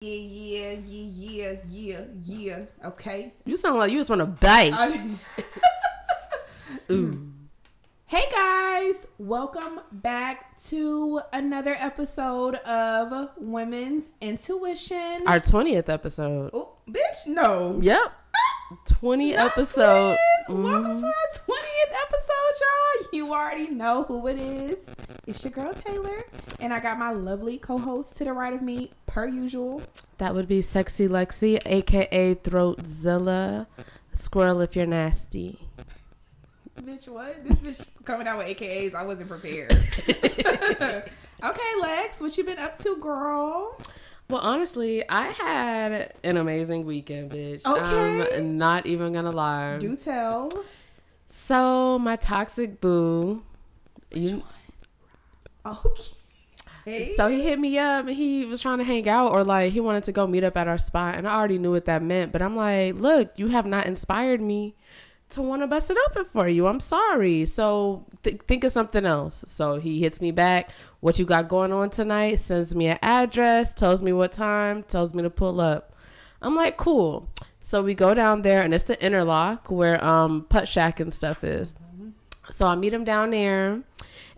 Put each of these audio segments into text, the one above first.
Yeah, yeah, yeah, yeah, yeah, yeah. Okay. You sound like you just want to bite. Ooh. hey guys, welcome back to another episode of Women's Intuition. Our 20th episode. oh, bitch, no. Yep. Ah, 20 Not episode. Welcome to our um, 20th episode, y'all. You already know who it is. It's your girl Taylor, and I got my lovely co-host to the right of me, per usual. That would be Sexy Lexi, aka Throatzilla. Squirrel if you're nasty. Bitch, what? This bitch coming out with AKAs. I wasn't prepared. okay, Lex, what you been up to, girl? Well, honestly, I had an amazing weekend, bitch. Um, okay. I'm not even gonna lie. Do tell. So, my toxic boo. You, Okay. So he hit me up and he was trying to hang out or like he wanted to go meet up at our spot and I already knew what that meant. But I'm like, look, you have not inspired me to want to bust it open for you. I'm sorry. So th- think of something else. So he hits me back. What you got going on tonight? Sends me an address, tells me what time, tells me to pull up. I'm like, cool. So we go down there and it's the interlock where um Puttshack and stuff is. So I meet him down there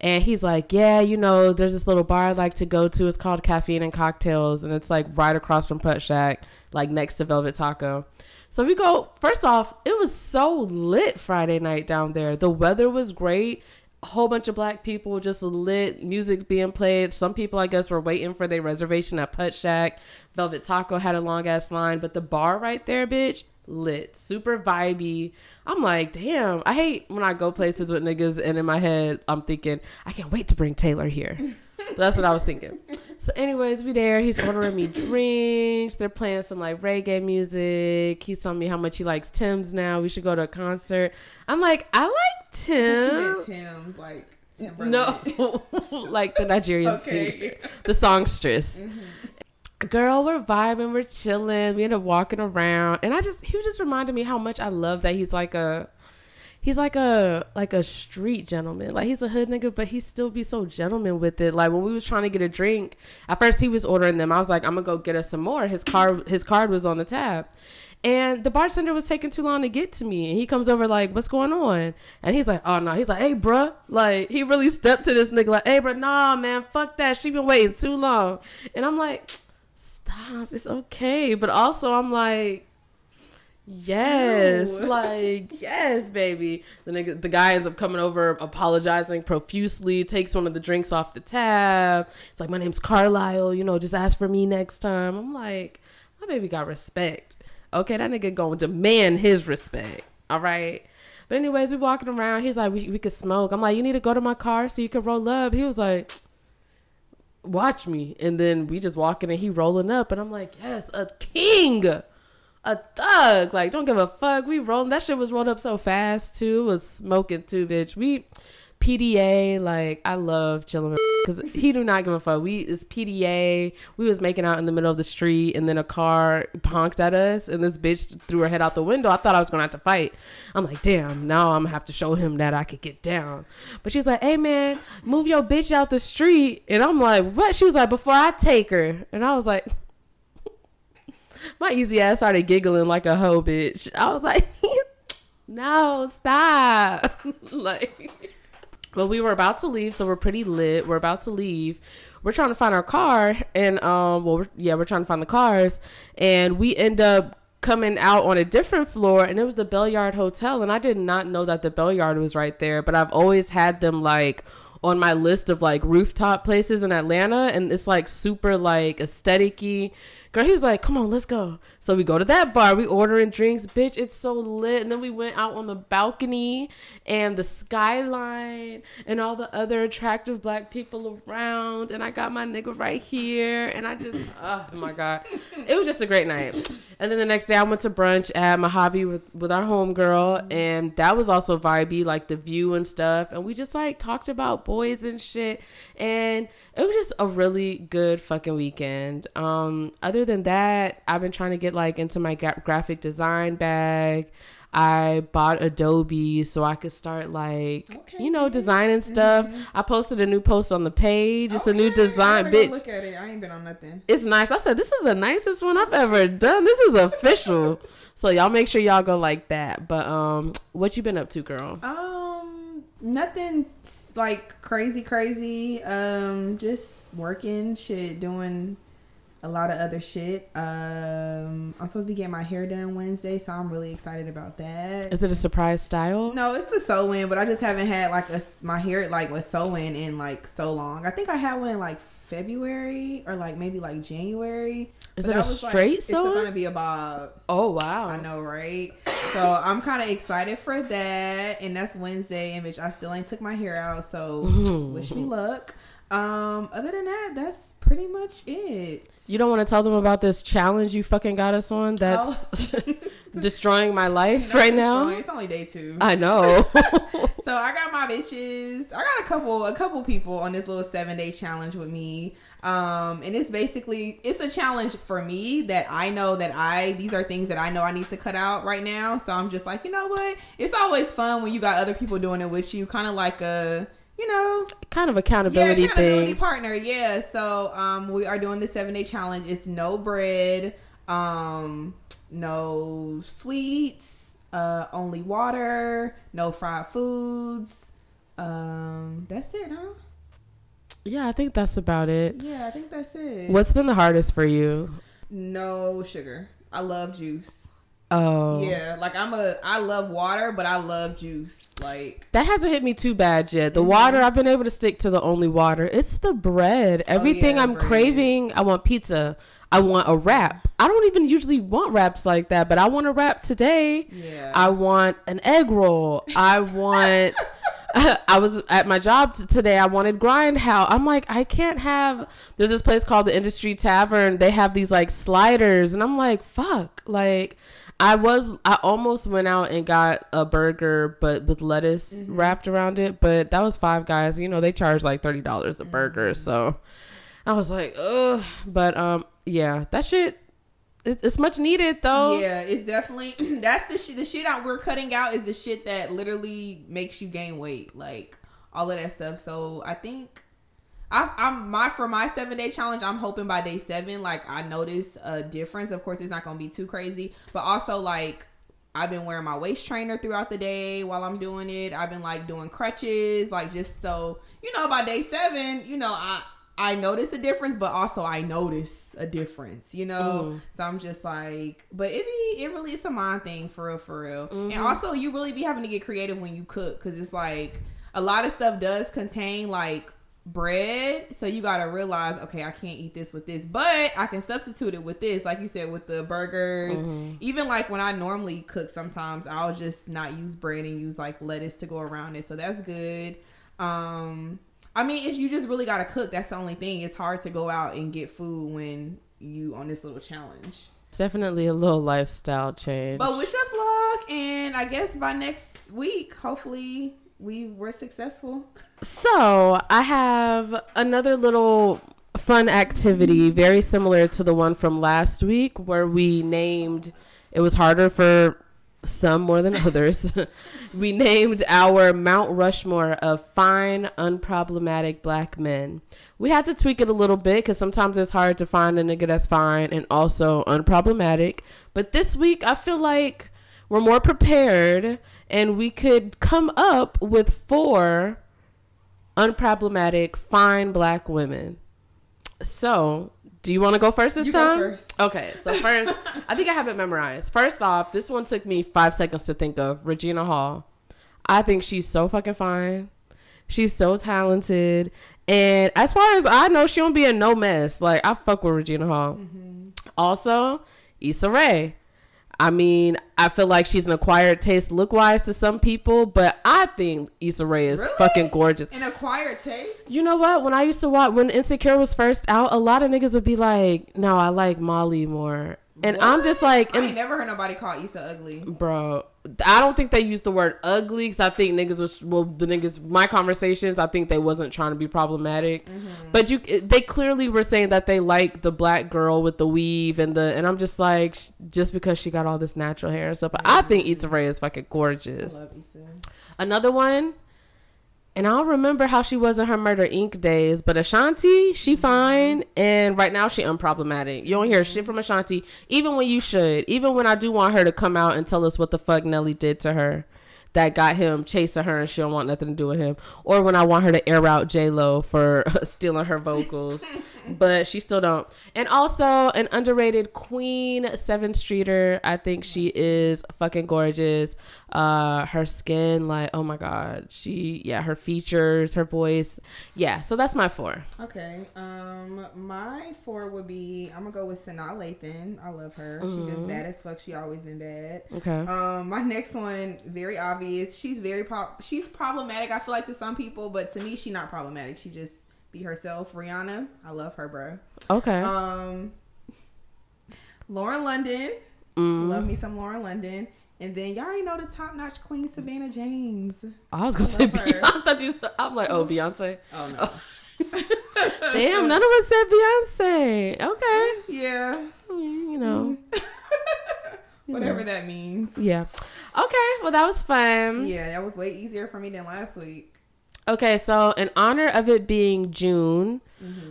and he's like, Yeah, you know, there's this little bar I like to go to. It's called Caffeine and Cocktails, and it's like right across from Puttshack, like next to Velvet Taco. So we go, first off, it was so lit Friday night down there. The weather was great. A whole bunch of black people just lit, music being played. Some people, I guess, were waiting for their reservation at Puttshack. Velvet Taco had a long ass line, but the bar right there, bitch, lit, super vibey. I'm like, damn, I hate when I go places with niggas and in my head I'm thinking, I can't wait to bring Taylor here. That's what I was thinking. So, anyways, we there. He's ordering me drinks. They're playing some like reggae music. He's telling me how much he likes Tems now. We should go to a concert. I'm like, I like Tim. Tim's like. No, like the Nigerian Okay. singer, the songstress. Girl, we're vibing, we're chilling. We end up walking around, and I just he was just reminded me how much I love that he's like a he's like a like a street gentleman. Like he's a hood nigga, but he still be so gentleman with it. Like when we was trying to get a drink, at first he was ordering them. I was like, I'm gonna go get us some more. His card his card was on the tab. And the bartender was taking too long to get to me. And he comes over like, what's going on? And he's like, oh no. He's like, hey, bruh. Like, he really stepped to this nigga like, hey, bruh, nah, man, fuck that. She been waiting too long. And I'm like, stop. It's okay. But also, I'm like, yes. Ew. Like, yes, baby. The nigga, the guy ends up coming over, apologizing profusely, takes one of the drinks off the tab. It's like, my name's Carlisle. You know, just ask for me next time. I'm like, my baby got respect. Okay, that nigga gonna demand his respect. All right. But anyways, we walking around. He's like, we, we could smoke. I'm like, you need to go to my car so you can roll up. He was like, watch me. And then we just walking and he rolling up. And I'm like, yes, a king. A thug. Like, don't give a fuck. We rolled That shit was rolled up so fast too. It was smoking too, bitch. We PDA, like I love chilling because he do not give a fuck. We it's PDA. We was making out in the middle of the street, and then a car honked at us, and this bitch threw her head out the window. I thought I was gonna have to fight. I'm like, damn, now I'm gonna have to show him that I could get down. But she was like, hey man, move your bitch out the street, and I'm like, what? She was like, before I take her, and I was like. My easy ass started giggling like a hoe bitch. I was like, no, stop. like, but we were about to leave, so we're pretty lit. We're about to leave. We're trying to find our car, and um, well, we're, yeah, we're trying to find the cars, and we end up coming out on a different floor, and it was the Bellyard Hotel, and I did not know that the Bellyard was right there, but I've always had them like on my list of like rooftop places in Atlanta, and it's like super like aesthetic-y. Girl, he was like, "Come on, let's go." So we go to that bar. We ordering drinks, bitch. It's so lit. And then we went out on the balcony and the skyline and all the other attractive black people around. And I got my nigga right here. And I just, oh my god, it was just a great night. And then the next day, I went to brunch at Mojave with with our homegirl, and that was also vibey, like the view and stuff. And we just like talked about boys and shit. And it was just a really good fucking weekend. Um, other than that, I've been trying to get like into my gra- graphic design bag. I bought Adobe so I could start like Okay. you know designing stuff. Mhm. I posted a new post on the page. It's a new Okay, design, bitch. Look at it. I ain't been on nothing. It's nice. I said this is the nicest one I've ever done. This is official. so y'all make sure y'all go like that. But um, what you been up to, girl? Um, nothing like crazy, crazy. Um, just working, shit, doing a lot of other shit. Um, I'm supposed to be getting my hair done Wednesday, so I'm really excited about that. Is it a surprise style? No, it's the sew in, but I just haven't had like a my hair like was sew in in like so long. I think I had one in like February or like maybe like January. Is But it a was, like, straight It's gonna be a bob. Oh wow. I know, right? So I'm kind of excited for that, and that's Wednesday, in which I still ain't took my hair out. So wish me luck. Um, other than that, that's pretty much it. You don't want to tell them about this challenge you fucking got us on that's destroying my life right too now? It's only day two. I know. So I got my bitches. I got a couple a couple people on this little seven day challenge with me. Um, and it's basically it's a challenge for me that I know that I these are things that I know I need to cut out right now. So I'm just like, you know what? It's always fun when you got other people doing it with you, kind of like a you know kind of accountability yeah, accountability thing. partner. Yeah. So um, we are doing the seven day challenge. It's no bread, um, no sweets, uh, only water, no fried foods. Um, that's it, huh? Yeah, I think that's about it. Yeah, I think that's it. What's been the hardest for you? No sugar. I love juice. Oh. Yeah, like I'm a I love water, but I love juice. Like That hasn't hit me too bad yet. The Mhm. water, I've been able to stick to the only water. It's the bread. Everything yeah, I'm bread. craving, I want pizza. I want a wrap. I don't even usually want wraps like that, but I want a wrap today. yeah. I want an egg roll. I want. I was at my job t- today. I wanted grind grindhouse. I'm like, I can't have. There's this place called the Industry Tavern. They have these like sliders, and I'm like, fuck. Like, I was. I almost went out and got a burger, but with lettuce Mm-hmm. wrapped around it. But that was five guys. You know, they charge like thirty dollars a burger. Mm-hmm. So I was like, ugh. But um, yeah, that shit. It's, it's much needed though. Yeah, it's definitely that's the shit. The shit out we're cutting out is the shit that literally makes you gain weight, like all of that stuff. So I think I, I'm my for my seven day challenge. I'm hoping by day seven, like I notice a difference. Of course, it's not gonna be too crazy, but also like I've been wearing my waist trainer throughout the day while I'm doing it. I've been like doing crutches, like just so you know. By day seven, you know I. I notice a difference, but also I notice a difference, you know. Mm. So I'm just like, but it be it really is a mind thing for real, for real. Mhm. And also, you really be having to get creative when you cook because it's like a lot of stuff does contain like bread, so you gotta realize, okay, I can't eat this with this, but I can substitute it with this, like you said, with the burgers. Mhm. Even like when I normally cook, sometimes I'll just not use bread and use like lettuce to go around it, so that's good. Um, I mean, it's you just really gotta cook. That's the only thing. It's hard to go out and get food when you on this little challenge. It's definitely a little lifestyle change. But wish us luck, and I guess by next week, hopefully, we were successful. So I have another little fun activity, very similar to the one from last week, where we named. It was harder for some more than others. we named our Mount Rushmore of fine, unproblematic black men. We had to tweak it a little bit because sometimes it's hard to find a nigga that's fine and also unproblematic. But this week, I feel like we're more prepared and we could come up with four unproblematic, fine black women. So, do you want to go first this You go time? first. Okay, so first, I think I have it memorized. First off, this one took me five seconds to think of Regina Hall. I think she's so fucking fine. She's so talented. And as far as I know, she won't be in no mess. Like, I fuck with Regina Hall. Mm-hmm. Also, Issa Rae. I mean, I feel like she's an acquired taste look wise to some people, but I think Issa Rae is Really? fucking gorgeous. An acquired taste. You know what? When I used to watch, when Insecure was first out, a lot of niggas would be like, no, I like Molly more. And I'm just like, I ain't never heard nobody call Issa ugly. bro, I don't think they used the word ugly because I think niggas was well the niggas my conversations I think they wasn't trying to be problematic, mm-hmm. but you they clearly were saying that they like the black girl with the weave and the and I'm just like sh- just because she got all this natural hair and stuff. But I think mm-hmm. Issa Rae is fucking gorgeous. love Issa. Another one, and I don't remember how she was in her Murder Inc. days, but Ashanti, she fine, and right now she unproblematic. You don't hear shit from Ashanti, even when you should. Even when I do want her to come out and tell us what the fuck Nelly did to her. That got him chasing her and she don't want nothing to do with him. Or when I want her to air out J Lo for stealing her vocals, but she still don't. And also an underrated Queen Sevyn Streeter. I think she is fucking gorgeous. Uh, her skin, like oh my god, she yeah, her features, her voice, yeah. So that's my four. Okay. Um, my four would be I'm gonna go with Sanaa Lathan. I love her. She's just bad as fuck. She always been bad. Okay. Um, my next one, very obvious. She's very pop. She's problematic. I feel like to some people, but to me, she not problematic. She just be herself. Rihanna, I love her, bro. Okay. Um, Lauren London, Mm. love me some Lauren London. And then y'all already know the top notch queen Savannah James. I was gonna say. Beyonce. I thought you. Said, I'm like, oh, Beyonce. Oh no. Damn, none of us said Beyonce. Okay, yeah. I mean, you know, Whatever that means. yeah. Okay, well that was fun. Yeah, that was way easier for me than last week. Okay, so in honor of it being June,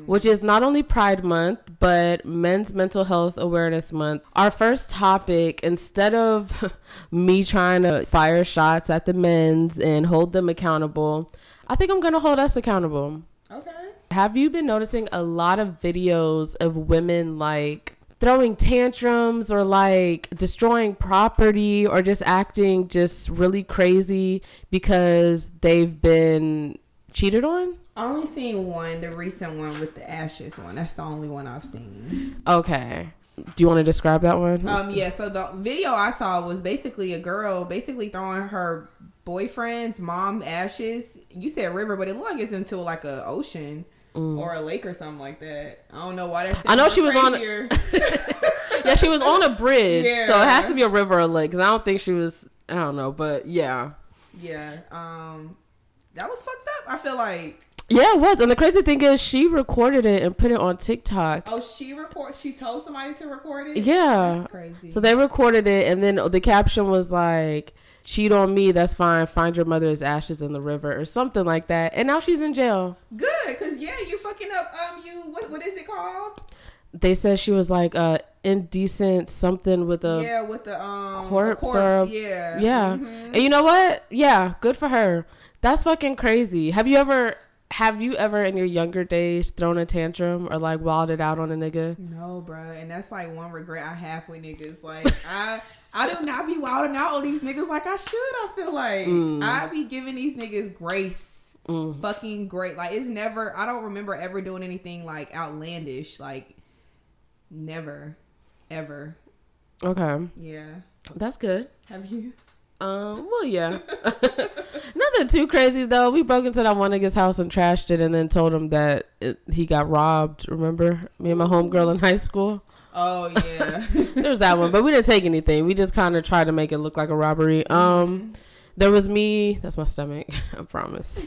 which is not only Pride Month, but Men's Mental Health Awareness Month, our first topic, instead of me trying to fire shots at the men's and hold them accountable, I think I'm going to hold us accountable. Okay. Have you been noticing a lot of videos of women like throwing tantrums or like destroying property or just acting just really crazy because they've been cheated on? I only seen one, the recent one with the ashes one. That's the only one I've seen. Okay. Do you want to describe that one? Um, yeah. So the video I saw was basically a girl basically throwing her boyfriend's mom ashes. You said river, but it looked like it's into like a ocean or a lake or something like that. I don't know why that's. Mm. I know she was on- yeah, she was on a bridge, so it has to be a river or lake. Cause I don't think she was. I don't know, but yeah, yeah. Um, that was fucked up. I feel like. yeah, it was. And the crazy thing is, she recorded it and put it on TikTok. Oh, she record. She told somebody to record it. Yeah. That's crazy. So they recorded it, and then the caption was like, "Cheat on me, that's fine. Find your mother's ashes in the river, or something like that." And now she's in jail. Good, cause yeah, you fucking up. Um, you what? What is it called? They said she was like uh, indecent something with a yeah, with the um corpse corpse. or a- yeah, yeah. Mhm. And you know what? Yeah, good for her. That's fucking crazy. Have you ever? Have you ever in your younger days thrown a tantrum or like wilded out on a nigga? No, bruh. and that's like one regret I have with niggas. Like I, I do not be wilding out on these niggas like I should. I feel like Mm. I be giving these niggas grace, fucking great. Like it's never. I don't remember ever doing anything like outlandish. Like never, ever. Okay, Yeah. that's good. Have you? Um, well, yeah. Nothing too crazy though. We broke into that one nigga's house and trashed it, and then told him that it, he got robbed. Remember me and my homegirl in high school? Oh yeah. There's that one, but we didn't take anything. We just kind of tried to make it look like a robbery. Um, there was me. That's my stomach. I promise.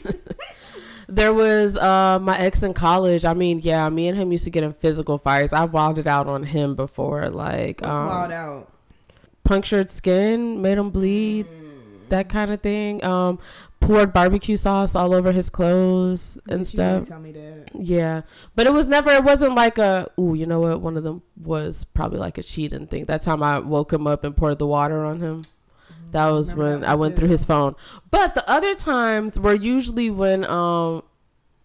there was uh my ex in college. I mean, yeah, me and him used to get in physical fights. I've wilded out on him before, like What's um, wild out? punctured skin, made him bleed, that kind of thing. Um, poured barbecue sauce all over his clothes and didn't stuff. Tell me that. Yeah, but it was never. It wasn't like a. Ooh, you know what? One of them was probably like a cheating thing. That time I woke him up and poured the water on him. That was Remember when that I went too. through his phone. But the other times were usually when um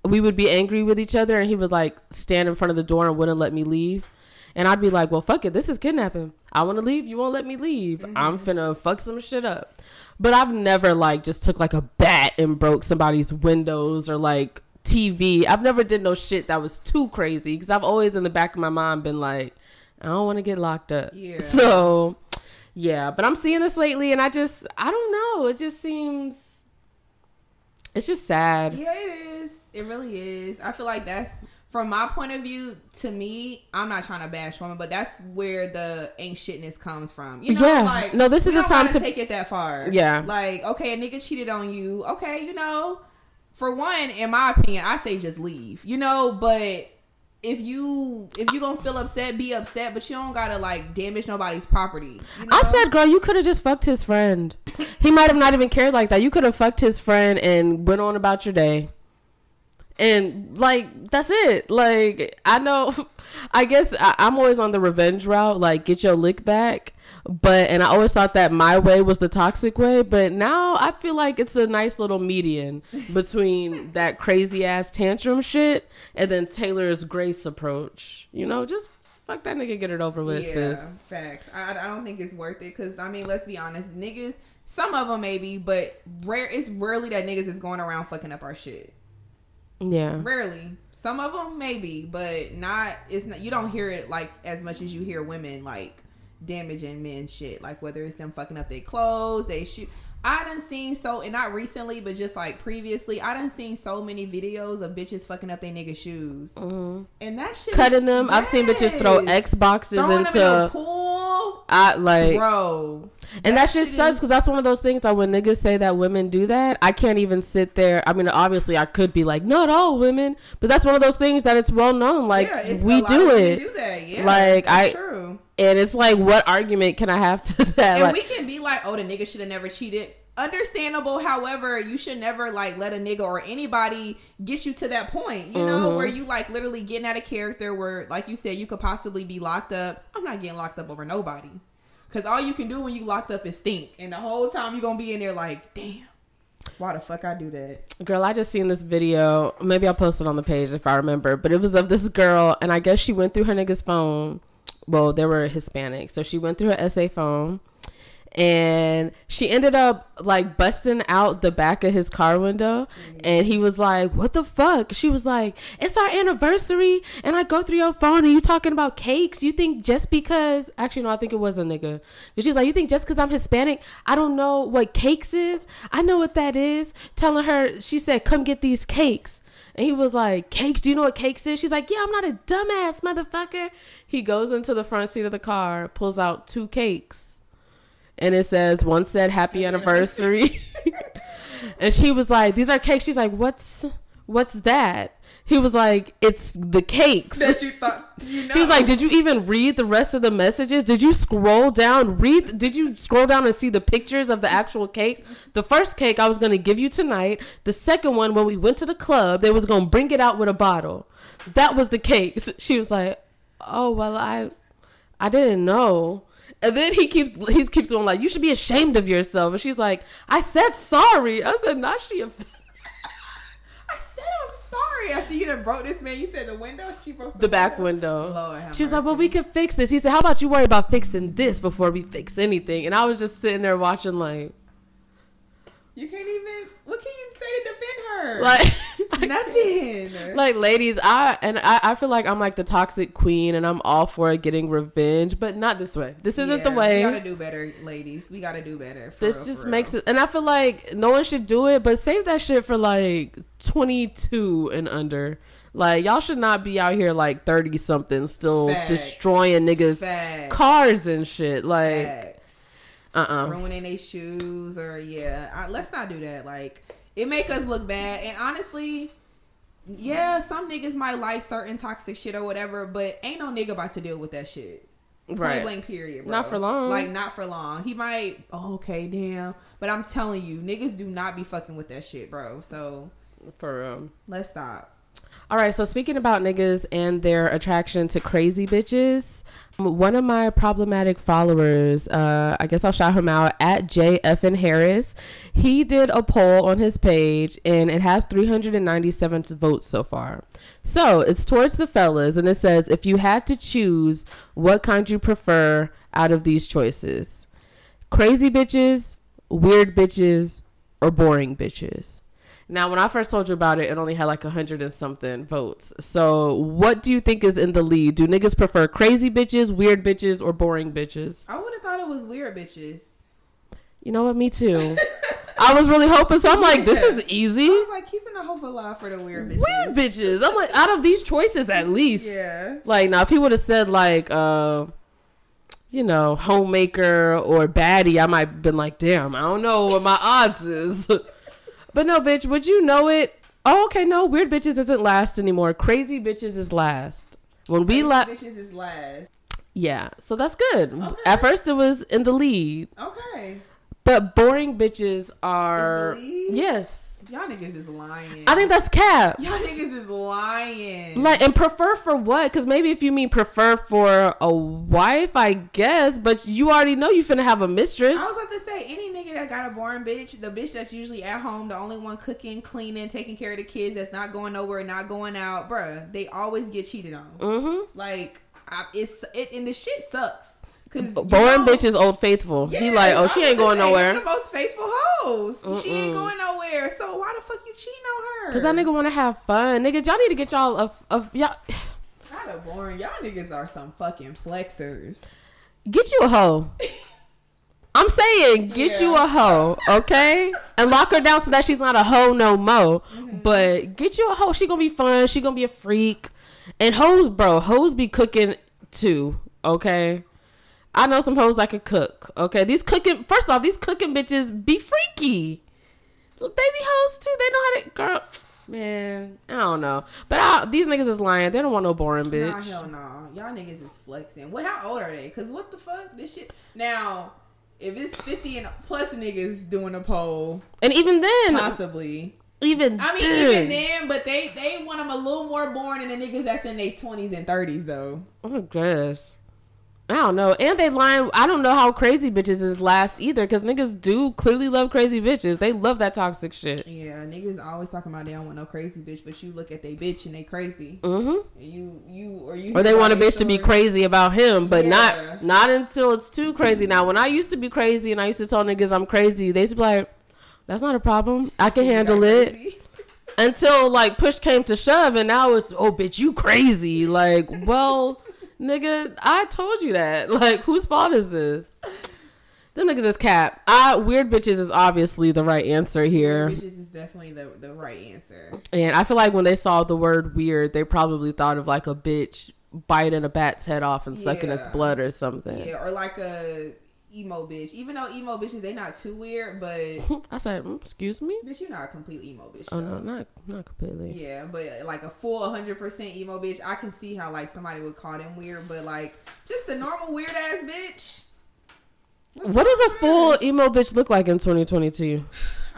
we would be angry with each other and he would like stand in front of the door and wouldn't let me leave. And I'd be like, well, fuck it. This is kidnapping. I want to leave. You won't let me leave. I'm finna fuck some shit up. But I've never like just took like a bat and broke somebody's windows or like TV. I've never did no shit that was too crazy because I've always in the back of my mind been like, I don't want to get locked up. Yeah. So, yeah. But I'm seeing this lately and I just, I don't know. It just seems, it's just sad. Yeah, it is. It really is. I feel like that's from my point of view, to me, I'm not trying to bash women, but that's where the ain't shitness comes from. You know, Yeah. like No, this is a time to- take it that far. Yeah. like okay, a nigga cheated on you. Okay, you know, for one, in my opinion, I say just leave. You know, but if you if you gonna feel upset, be upset, but you don't gotta like damage nobody's property. you I said, girl, you could have just fucked his friend. He might have not even cared like that. You could have fucked his friend and went on about your day. And like that's it. Like I know, I guess I, I'm always on the revenge route. Like get your lick back. But and I always thought that my way was the toxic way. But now I feel like it's a nice little median between that crazy ass tantrum shit and then Taylor's grace approach. You know, just fuck that nigga, get it over with, yeah, sis. facts. I, I don't think it's worth it because I mean, let's be honest, niggas. Some of them maybe, but rare. It's rarely that niggas is going around fucking up our shit. Yeah. Rarely. Some of them maybe, but not. It's not. You don't hear it like as much as you hear women like damaging men shit. Like whether it's them fucking up their clothes, they shoot. I done seen so, and not recently, but just like previously, I done seen so many videos of bitches fucking up their nigga shoes, Mhm. and that shit. Cutting them. I've seen bitches throw Yes. Xboxes Throwing in into. the pool, I like, bro. and that, shit shit sucks because that's one of those things that when niggas say that women do that, I can't even sit there. I mean, obviously, I could be like, not all women, but that's one of those things that it's well known. Like Yeah, we do it, Do that, yeah. Like, I- true. And it's like, what argument can I have to that? And Like, we can be like, oh, the nigga should have never cheated. Understandable. However, you should never like let a nigga or anybody get you to that point. You know, Mhm. where you like literally getting out of character where, like you said, you could possibly be locked up. I'm not getting locked up over nobody. Cause all you can do when you locked up is stink, and the whole time you're gonna be in there like, damn, why the fuck I do that? Girl, I just seen this video. Maybe I'll post it on the page if I remember. But it was of this girl, and I guess she went through her nigga's phone. Well, they were Hispanic, so she went through her SA phone, and she ended up like busting out the back of his car window. And he was like, "What the fuck?" She was like, "It's our anniversary, and I go through your phone, and you talking about cakes. You think just because? Actually, no, I think it was a nigga. And she's like, "You think just because I'm Hispanic, I don't know what cakes is? I know what that is." Telling her, she said, "Come get these cakes." And he was like, Cakes, do you know what cakes is? She's like, Yeah, I'm not a dumbass motherfucker. He goes into the front seat of the car, pulls out two cakes. And it says, one said happy anniversary. and she was like, These are cakes. She's like, What's what's that? He was like, It's the cakes. That you thought you know. He's like, did you even read the rest of the messages? Did you scroll down? Read? Did you scroll down and see the pictures of the actual cakes? The first cake I was gonna give you tonight. The second one, when we went to the club, they was gonna bring it out with a bottle. That was the cakes. She was like, oh well, I, I didn't know. And then he keeps he keeps going like, you should be ashamed of yourself. And she's like, I said sorry. I said, not she. a- I said I'm sorry after you done broke this man. You said the window. She broke The back window. Lord She was like, "Well, we can fix this." He said, "How about you worry about fixing this before we fix anything?" And I was just sitting there watching, like, You can't even. What can you say to defend her? like, nothing. like, ladies, I and I, I feel like I'm like the toxic queen, and I'm all for getting revenge, but not this way. This isn't the way. We gotta do better, ladies. We gotta do better. For this real, just makes real. it, and I feel like no one should do it, but save that shit for like 22 and under. Like y'all should not be out here like 30 something still Facts. destroying niggas Facts. cars and shit. Like, Facts. Uh, uh ruining their shoes or yeah. I, let's not do that. Like it make us look bad. And honestly, yeah, some niggas might like certain toxic shit or whatever, but ain't no nigga about to deal with that shit. Right. blank period. Bro. Not for long. Like not for long. He might. Oh, okay, damn. But I'm telling you, niggas do not be fucking with that shit, bro. So For real. let's stop. All right, so speaking about niggas and their attraction to crazy bitches, one of my problematic followers, uh, I guess I'll shout him out at JFN Harris. He did a poll on his page and it has 397 votes so far. So it's towards the fellas and it says, if you had to choose, what kind you prefer out of these choices? Crazy bitches, weird bitches, or boring bitches? Now, when I first told you about it, it only had like a hundred and something votes. So, what do you think is in the lead? Do niggas prefer crazy bitches, weird bitches, or boring bitches? I would have thought it was weird bitches. You know what? Me too. I was really hoping. So I'm like, this is easy. I was like keeping the hope alive for the weird bitches. Weird bitches. I'm like, out of these choices, at least. Yeah. Like now, if he would have said like, uh, you know, homemaker or baddie, I might have been like, damn, I don't know what my odds is. but no, bitch, would you know it? Oh, okay, no, weird bitches isn't last anymore. Crazy bitches is last. When we Crazy la bitches is last. yeah, so that's good. Okay. At first, it was in the lead, Okay. but boring bitches are yes. Y'all niggas is lying. I think that's cap. Y'all niggas is lying. Like and prefer for what? Because maybe if you mean prefer for a wife, I guess. But you already know you finna have a mistress. I was about to say, any nigga that got a boring bitch, the bitch that's usually at home, the only one cooking, cleaning, taking care of the kids, that's not going nowhere, not going out, bruh, they always get cheated on. Mm-hmm. Like, I, it's it, and the shit sucks. Cause Boring know- bitch is old faithful. he like, oh, she ain't going nowhere. The most faithful hoes. She ain't going nowhere. So why the fuck you cheating on her? Cause that nigga want to have fun, niggas. Y'all need to get y'all a, a y'all Kind of boring. Y'all niggas are some fucking flexers. get you a hoe. I'm saying, get you a hoe, okay, and lock her down so that she's not a hoe no more. Mm-hmm. But get you a hoe. She gonna be fun. She gonna be a freak. And hoes, bro, hoes be cooking too. Okay, I know some hoes that can cook. Okay, these cooking. First off, these cooking bitches be freaky. They be hoes too. They know how to girl. Man, I don't know, but I, these niggas is lying. They don't want no boring bitch. Nah, hell no. Y'all niggas is flexing. What? How old are they? Cause what the fuck? This shit. Now, if it's fifty and plus niggas doing a poll, And even then, possibly. even I mean, then, even then, but they they want them a little more boring than the niggas that's in their twenties and thirties though. Oh, I guess. I don't know. And they lying. I don't know how crazy bitches is last either, because niggas do clearly love crazy bitches. They love that toxic shit. Yeah, niggas always talking about they don't want no crazy bitch, but you look at they bitch and they crazy. hmm And you you or you Or they want a bitch to be crazy about him, but Yeah. not not until it's too crazy. Now, when I used to be crazy and I used to tell niggas I'm crazy, they used to be like, "That's not a problem. I can handle it." crazy. until like push came to shove and now it's oh bitch you crazy like well nigga i told you that. Like whose fault is this? Them niggas is cap. I weird bitches is obviously the right answer here. Bitches is definitely the the right answer. and i feel like when they saw the word weird they probably thought of like a bitch biting a bat's head off and sucking its blood or something. Yeah, or like a emo bitch. Even though emo bitches they not too weird, but i said mm, excuse me bitch, you're not a complete emo bitch. oh though. no not not completely Yeah, but like a full 100% emo bitch, I can see how like somebody would call them weird, but like just a normal weird ass bitch. What's what does a full emo bitch look like in 2022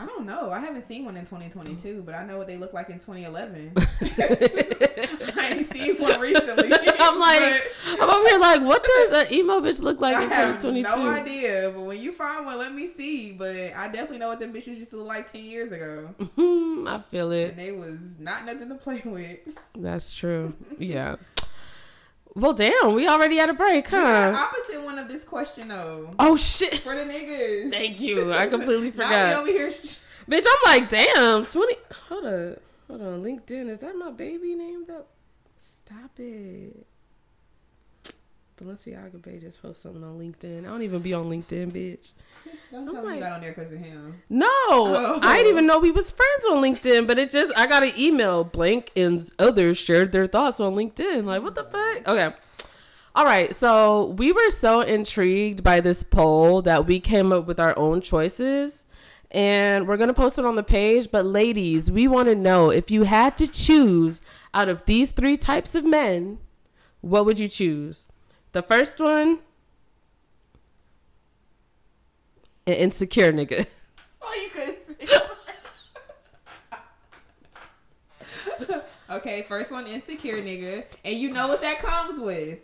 I don't know. I haven't seen one in 2022, but I know what they look like in 2011. I ain't seen one recently. I'm like, I'm over here like, what does an emo bitch look like I in have 2022? no idea. But when you find one, let me see. But I definitely know what them bitches used to look like 10 years ago, I feel it. and they was not nothing to play with. That's true. Yeah. Well, damn, we already had a break, We got the huh? opposite one of this question though. Oh shit! For the niggas. Thank you. I completely forgot. over here. Bitch, I'm like, damn, 20. Hold on, hold on. LinkedIn is that my baby name? Though. Stop it. Balenciaga Bay just post something on LinkedIn. I don't even be on LinkedIn, bitch. Bitch, Don't I'm tell me you got on there because of him. No, Oh. I didn't even know we was friends on LinkedIn, but it just I got an email. Blank and others shared their thoughts on LinkedIn. Like, what the mm. fuck? Okay. All right, so we were so intrigued by this poll that we came up with our own choices, and we're gonna post it on the page. But ladies, we want to know if you had to choose out of these three types of men, what would you choose? The first one, an insecure nigga. Oh, you couldn't see. okay, first one, insecure nigga. And you know what that comes with.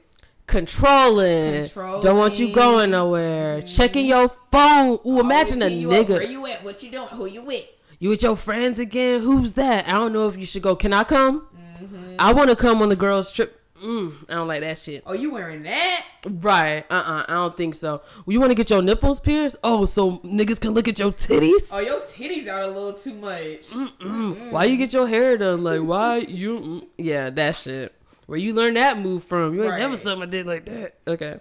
controlling, don't want you going nowhere, checking your phone. Ooh, imagine a nigga. Where you at? What you doing? Who you with? You with your friends again? Who's that? I don't know if you should go. Can I come? Mm-hmm. I want to come on the girls' trip. Mm, I don't like that shit. Oh, you wearing that? Right? Uh uh I don't think so. You want to get your nipples pierced? Oh, so niggas can look at your titties? Oh, your titties out a little too much. Mm, Why you get your hair done? Like why you? mm, Yeah, that shit. Where you learn that move from? You ain't Right. never saw my dick like that. Okay.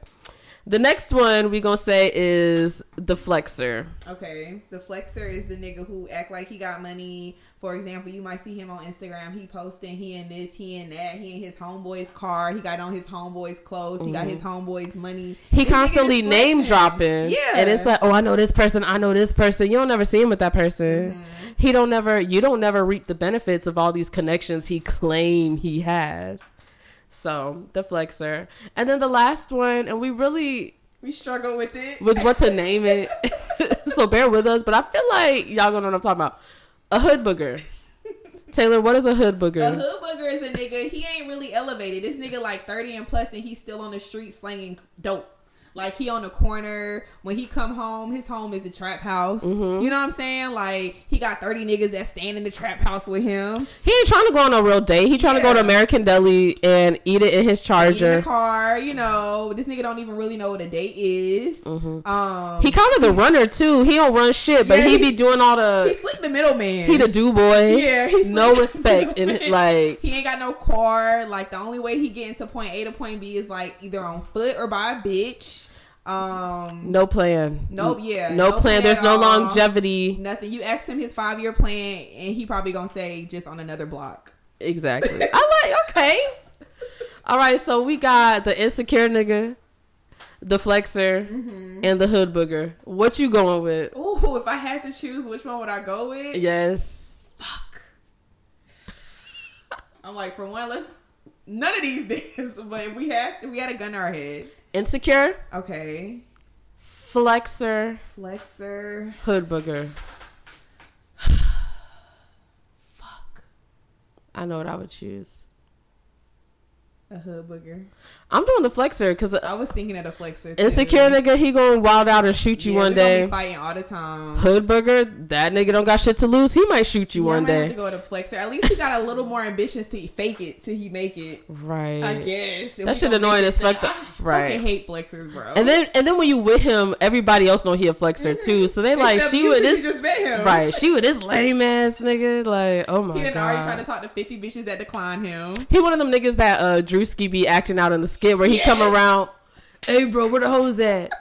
The next one we gonna say is the flexer. Okay, the flexer is the nigga who act like he got money. For example, you might see him on Instagram. He posting he in this, he in that, he in his homeboy's car. He got on his homeboy's clothes. He got his homeboy's money. He This constantly name dropping. Yeah, And it's like, oh, I know this person, I know this person. You don't never see him with that person. Mm-hmm. He don't never you don't never reap the benefits of all these connections he claim he has. So the flexer. And then the last one, and we really we struggle with it. with what to name it. so bear with us, but I feel like y'all gonna know what I'm talking about. A hood booger. Taylor, what is a hood booger? A hood booger is a nigga. He ain't really elevated. This nigga like thirty and plus, and he's still on the street slanging dope. Like he on the corner. When he come home, his home is a trap house. Mm-hmm. You know what I'm saying? Like he got thirty niggas that stand in the trap house with him. He ain't trying to go on a real date. He trying to go to American Deli and eat it in his in charger. the car. You know, this nigga don't even really know what a date is. Um, He kind of the runner too. He don't run shit, but Yeah, he be doing all the. he's like the middleman. He the do boy. Yeah, he's no respect and. Like he ain't got no car. Like the only way he getting to point A to point B is like either on foot or by a bitch. Um, no plan. Nope, yeah, No, no plan. plan There's no all. longevity. nothing. You ask him his five year plan, and he probably gonna say just on another block. Exactly. I like. Okay. All right. So we got the insecure nigga, the flexer, Mm-hmm. and the hood booger. What you going with? Ooh, if I had to choose, which one would I go with? Yes. Fuck. I'm like, for one, let's none of these days. But if we had, if we had a gun to our head, Insecure, okay. flexer, Flexer. hood booger. Fuck. I know what I would choose. A hood booger. I'm doing the flexer because I was thinking of the flexer. Too. insecure nigga, he going wild out and shoot you Yeah, one day. fighting all the time. Hood booger, that nigga don't got shit to lose. He might shoot you Yeah, I one might have to day. go to Flexer. At least he got a little more ambitions to fake it till he make it. Right. I guess That shit annoying as fuck. I Right. Fucking hate Flexers, bro. And then and then when you with him, everybody else know he a flexer too. So they like she 'cause this just met him. right. She with this lame ass nigga. Like oh my god. He already tried god. to talk to fifty bitches that decline him. He one of them niggas that uh Drewski be acting out in the skit where he come around. Hey bro, where the hoes at?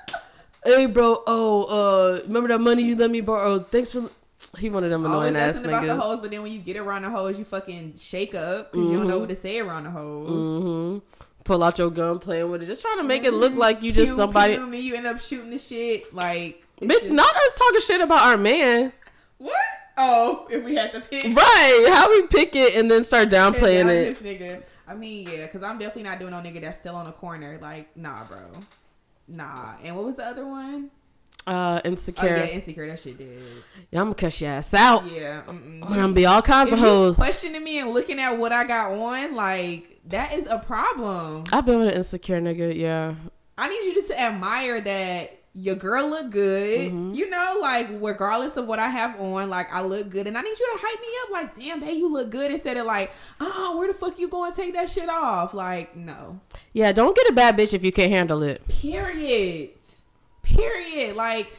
Hey bro, oh uh remember that money you let me borrow? Thanks for. He one of them Always annoying ass asking about the hoes, but then when you get around the hoes, you fucking shake up because you don't know what to say around the hoes. hmm Pull out your gun, playing with it, just trying to make it look like you just Pew, somebody. pew, and you end up shooting the shit. Like, it's Bitch, just- not us talking shit about our man. what? Oh, if we had to pick, Right. How we pick it and then start downplaying down it. This nigga. I mean, yeah, because I'm definitely not doing no nigga that's still on the corner. Like, nah, bro. Nah. And what was the other one? Uh, Oh, insecure. yeah, insecure. That shit did. Yeah, I'm gonna cuss your ass out. Yeah. Mm-mm. I'm gonna be all kinds If of hoes. questioning me and looking at what I got on, like, that is a problem. I've been with an insecure nigga, yeah. I need you to, to admire that your girl look good. Mm-hmm. You know, like regardless of what I have on, like I look good, and I need you to hype me up. Like, damn, babe, you look good. Instead of like, oh, where the fuck you going to take that shit off? Like, no. Yeah, don't get a bad bitch if you can't handle it. Period. Period. Like,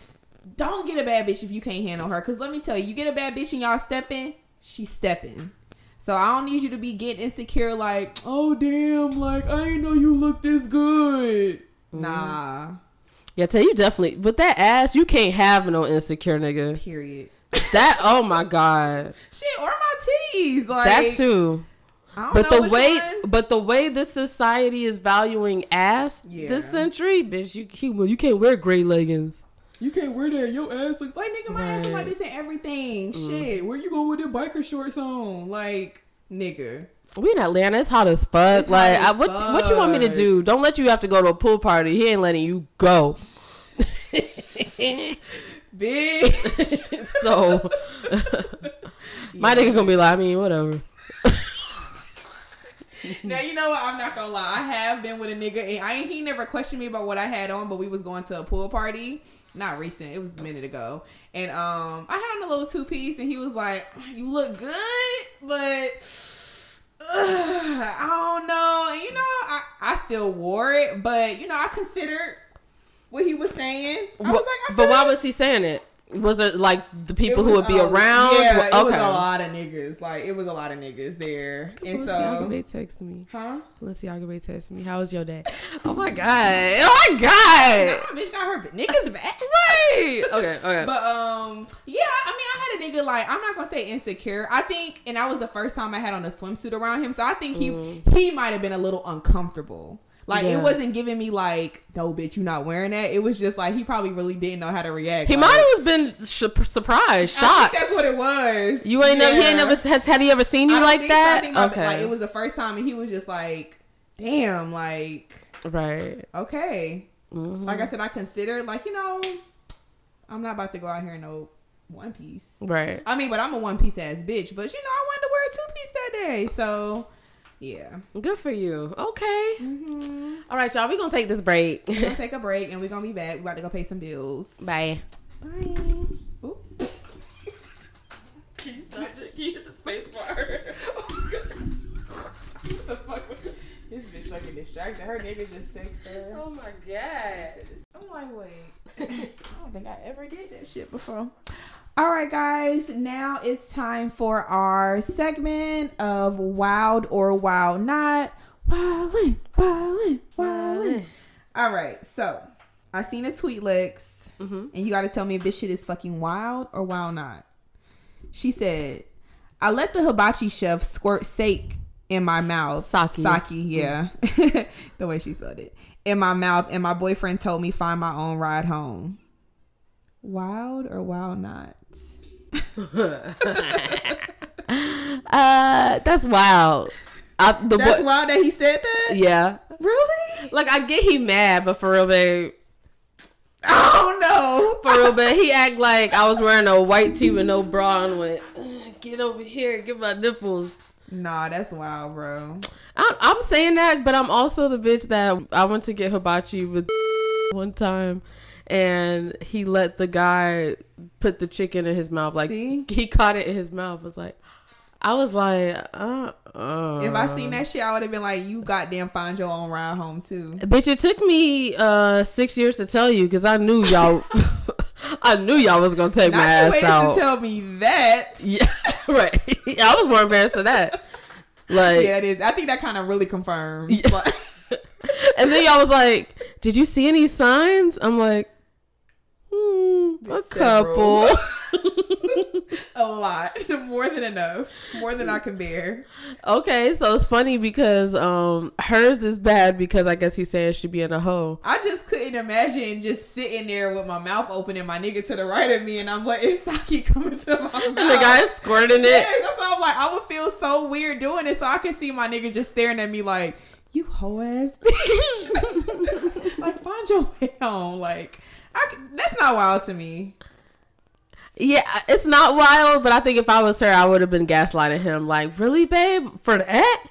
don't get a bad bitch if you can't handle her. Cause let me tell you, you get a bad bitch and y'all stepping, she's stepping. So I don't need you to be getting insecure. Like, oh damn, like I didn't know you look this good. Nah. Yeah, tell you definitely with that ass, you can't have no insecure nigga. Period. That oh my god, Shit, or my titties. Like that too. I don't But know the way, one. but the way this society is valuing ass Yeah. this century, bitch, you you, you can't wear gray leggings. You can't wear that. Your ass looks like nigga. My ass look like this and everything. Mm. Shit, where you going with them biker shorts on? Like nigga. We in Atlanta, it's hot as fuck. It's like, hot I, as what what you want me to do? Don't let you have to go to a pool party. He ain't letting you go. Bitch. so my nigga gonna be like, I mean, whatever. now you know what? I'm not gonna lie. I have been with a nigga, and I ain't he never questioned me about what I had on, but we was going to a pool party. Not recent. It was a minute ago, and um, I had on a little two piece, and he was like, "You look good, but." Ugh, I don't know. And you know, I, I still wore it, but you know, I considered what he was saying. I was like, I but why like- was he saying it? Was it like the people It who would be uh, around? Yeah, it was okay. a lot of niggas. Like it was a lot of niggas there, and Balenciaga so Bay text me. huh? Balenciaga Bay text me. How was your day? Oh my god. Oh my god. Nah, bitch got her niggas back. Right. Okay. Okay. But um, yeah, I mean, I had a nigga like I'm not gonna say insecure. I think, and that was the first time I had on a swimsuit around him, so I think he he might have been a little uncomfortable. Like. Yeah. it wasn't giving me like, no, bitch, you not wearing that. It was just like he probably really didn't know how to react. he like, might have been sh- surprised, I shocked. think that's what it was. you ain't never. He ain't never. Has had he ever seen you like so. That? think okay. Like it was the first time, and he was just like, damn, like right. okay. Mhm. Like I said, I considered like you know, I'm not about to go out here in no one piece. Right. I mean, but I'm a one piece ass bitch. But you know, I wanted to wear a two piece that day, so yeah. Good for you. Okay. Mm-hmm. All right, y'all. We gonna take this break. We're gonna take a break and we're gonna be back. We about to go pay some bills. Bye. Bye. Oop. Can you stop? Can you hit the space bar? This bitch fucking distracted. Her nigga just texted her. oh my god. I'm like, wait. I don't think I ever did that shit before. All right, guys. Now it's time for our segment of Wild or Wild Not. Wildin', wildin', wildin'. All right. So I seen a tweet, Lex, Mm-hmm. and you got to tell me if this shit is fucking wild or wild not. She said, I let the hibachi chef squirt sake in my mouth. Sake. Sake, yeah. the way she spelled it. In my mouth, and my boyfriend told me find my own ride home. Wild or wild not? Uh, that's wild. I, the That's wild that he said that? yeah. Really? Like I get he mad, but for real, babe, Oh no. for real, babe, he act like I was wearing a white tee with no bra and went, get over here, get my nipples. Nah, that's wild, bro. I'm, I'm saying that, but I'm also the bitch that I went to get hibachi with one time, and he let the guy put the chicken in his mouth. Like See? he caught it in his mouth. Was like, I was like, uh, uh. If I seen that shit, I would have been like, you goddamn find your own ride home too. Bitch, it took me uh six years to tell you because I knew y'all. I knew y'all was gonna take my Not you ass out. to tell me that. yeah, right. I was more embarrassed of that. Like, Yeah, it is. I think that kind of really confirms. Yeah. And then y'all was like, "Did you see any signs?" I'm like, hmm, a couple. a lot, more than enough, more than I can bear. okay, so it's funny because um hers is bad because I guess he said she be in a hoe. I just couldn't imagine just sitting there with my mouth open and my nigga to the right of me, and I'm letting sake coming to my mouth. And the guy squirting yeah, it. that's why I'm like, I would feel so weird doing it, so I can see my nigga just staring at me like, "You hoe ass bitch." like, find your way home. Like, I, that's not wild to me. Yeah, it's not wild, but I think if I was her, I would have been gaslighting him. Like, really, babe? For that?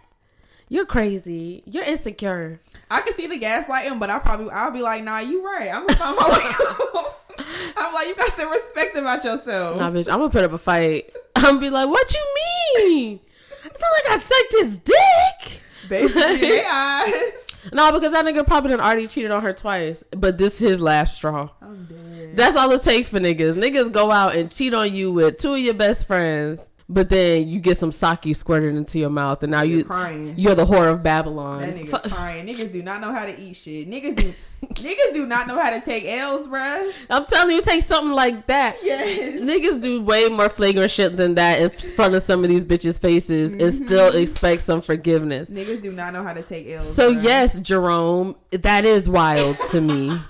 You're crazy. You're insecure. I can see the gaslighting, but I probably I'll be like, nah, you right. I'm gonna find my way. I'm like, you got some respect about yourself. Nah, bitch, I'm gonna put up a fight. I'm gonna be like, what you mean? It's not like I sucked his dick. Basically, in eyes. No, because that nigga probably done already cheated on her twice. But this his last straw. I'm dead. That's all it takes for niggas. Niggas go out and cheat on you with two of your best friends, but then you get some sake squirted into your mouth, and now You're you crying. you're the whore of Babylon. That nigga crying. Niggas do not know how to eat shit. Niggas do. niggas do not know how to take L's, bruh. I'm telling you, take something like that. Yes. Niggas do way more flagrant shit than that in front of some of these bitches' faces and Mm-hmm. still expect some forgiveness. Niggas do not know how to take L's. So bruh. yes, Jerome, that is wild to me.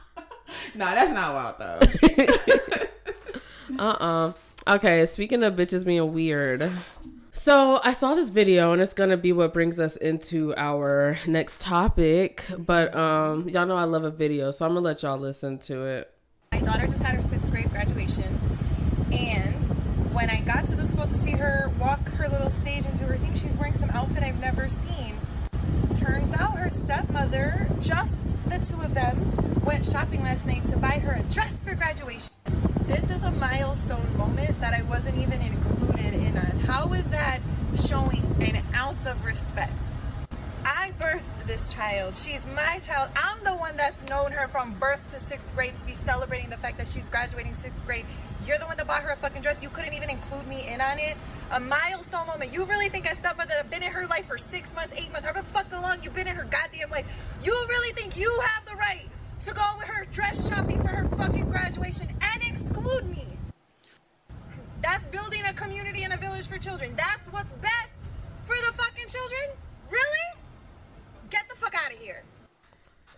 Nah, that's not wild though. Uh-uh. Okay, speaking of bitches being weird. So I saw this video and it's gonna be what brings us into our next topic. But um y'all know I love a video, so I'm gonna let y'all listen to it. My daughter just had her sixth grade graduation, and when I got to the school to see her walk her little stage into her thing, she's wearing some outfit I've never seen. Turns out her stepmother, just the two of them, went shopping last night to buy her a dress for graduation. This is a milestone moment that I wasn't even included in on. How is that showing an ounce of respect? I birthed this child. She's my child. I'm the one that's known her from birth to sixth grade to be celebrating the fact that she's graduating sixth grade. You're the one that bought her a fucking dress. You couldn't even include me in on it. A milestone moment. You really think I stepmother that have been in her life for six months, eight months, however fucking long you've been in her goddamn life? You really think you have the right to go with her dress shopping for her fucking graduation and exclude me? That's building a community and a village for children. That's what's best for the fucking children? Really? Get the fuck out of here.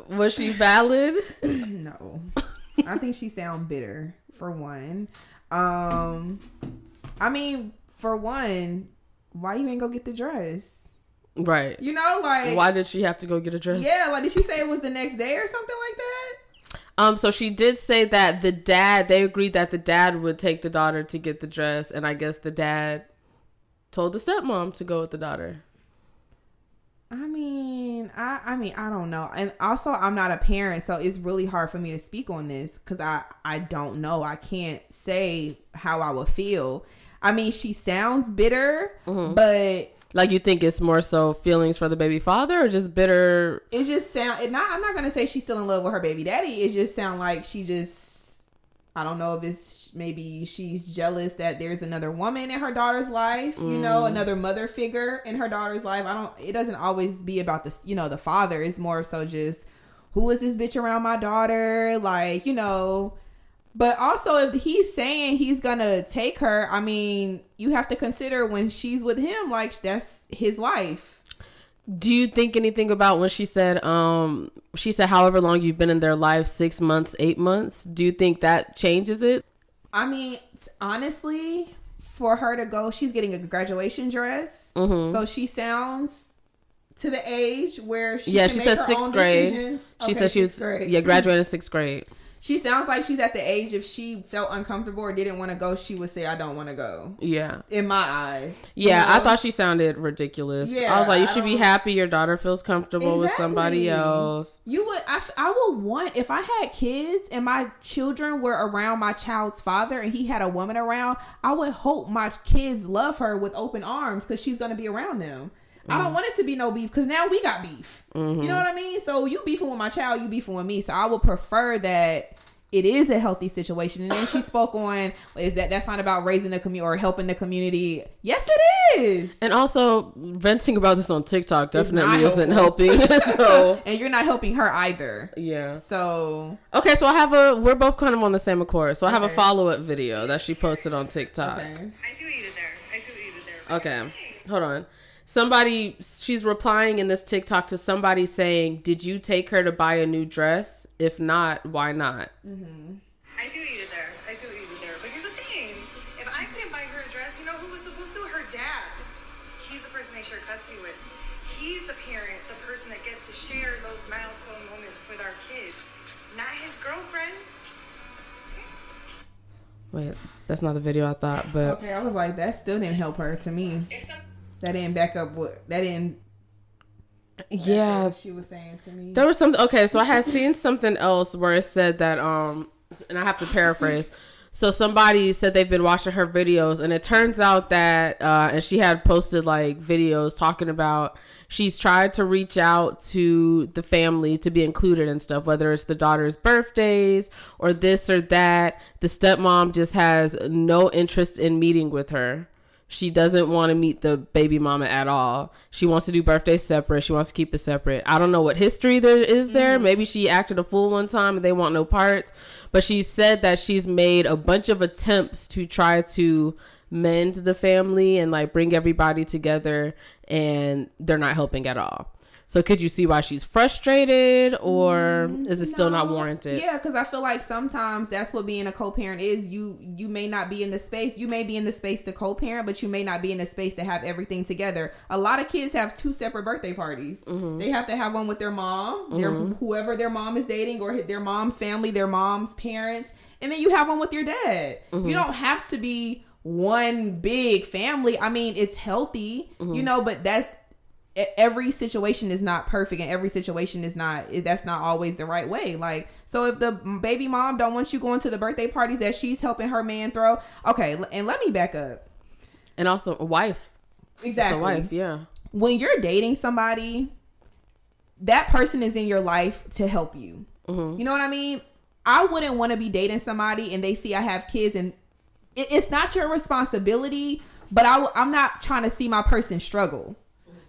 Was she valid? No. I think she sound bitter for one. Um I mean, for one, why you ain't go get the dress? right. You know, like Why did she have to go get a dress? Yeah, like did she say it was the next day or something like that? Um, so she did say that the dad, they agreed that the dad would take the daughter to get the dress, and I guess the dad told the stepmom to go with the daughter. I mean, I I mean, I don't know. And also I'm not a parent, so it's really hard for me to speak on this cuz I I don't know. I can't say how I would feel. I mean, she sounds bitter, mm-hmm. but Like you think it's more so feelings for the baby father, or just bitter? it just sound it not I'm not going to say she's still in love with her baby daddy. It just sound like she just I don't know if it's maybe she's jealous that there's another woman in her daughter's life, you know, mm. another mother figure in her daughter's life. I don't it doesn't always be about the you know, the father. It's more so just who is this bitch around my daughter? Like, you know, but also if he's saying he's gonna take her, I mean, you have to consider when she's with him, like that's his life. Do you think anything about when she said, um, she said, however long you've been in their life, six months, eight months? Do you think that changes it? I mean, honestly, for her to go, she's getting a graduation dress, Mm-hmm. so she sounds to the age where she yeah, she said her sixth grade. She Okay, said she was grade. yeah graduated sixth grade. She sounds like she's at the age if she felt uncomfortable or didn't want to go, she would say, "I don't want to go." Yeah, In my eyes, you yeah. I thought she sounded ridiculous. Yeah. I was like, you I should be happy your daughter feels comfortable with somebody else. You would, I, I would want if I had kids and my children were around my child's father and he had a woman around. I would hope my kids love her with open arms because she's gonna be around them. I Mm-hmm. don't want it to be no beef because now we got beef. You know what I mean? So you beefing with my child, you beefing with me. So I would prefer that it is a healthy situation. And then she spoke on is that that's not about raising the community or helping the community. Yes, it is. And also, venting about this on TikTok definitely isn't helping. so And you're not helping her either. yeah. So Okay, so I have a. We're both kind of on the same accord. So I have a follow up video that she posted on TikTok. okay. I see what you did there. I see what you did there. Okay, hold on. Somebody, she's replying in this TikTok to somebody saying, "Did you take her to buy a new dress? If not, why not?" Mm-hmm. I see what you did there. I see what you did there. But here's the thing: if I couldn't buy her a dress, you know who was supposed to? Her dad. He's the person they share custody with. He's the parent, the person that gets to share those milestone moments with our kids, not his girlfriend. Wait, that's not the video I thought, but Okay, I was like, that still didn't help her to me. If some, That didn't back up what that didn't yeah, what she was saying to me. There was something. okay, so I had seen something else where it said that um and I have to paraphrase. So somebody said they've been watching her videos and it turns out that uh and she had posted like videos talking about she's tried to reach out to the family to be included and stuff whether it's the daughter's birthdays or this or that. The stepmom just has no interest in meeting with her. She doesn't want to meet the baby mama at all. She wants to do birthdays separate. She wants to keep it separate. I don't know what history there is there. Mm-hmm. Maybe she acted a fool one time and they want no parts. But she said that she's made a bunch of attempts to try to mend the family and like bring everybody together and they're not helping at all. So could you see why she's frustrated or is it still not warranted? Yeah, because I feel like sometimes that's what being a co-parent is. You you may not be in the space. You may be in the space to co-parent, but you may not be in the space to have everything together. A lot of kids have two separate birthday parties. Mm-hmm. They have to have one with their mom, their whoever their mom is dating, or their mom's family, their mom's parents, and then you have one with your dad. Mm-hmm. You don't have to be one big family. I mean, it's healthy, Mm-hmm. you know, but that every situation is not perfect and every situation is not that's not always the right way like so if the baby mom don't want you going to the birthday parties that she's helping her man throw okay and let me back up And also a wife. Exactly a wife, yeah. when you're dating somebody that person is in your life to help you. Mm-hmm. You know what I mean? I wouldn't want to be dating somebody and they see I have kids and it, it's not your responsibility, but I, I'm not trying to see my person struggle.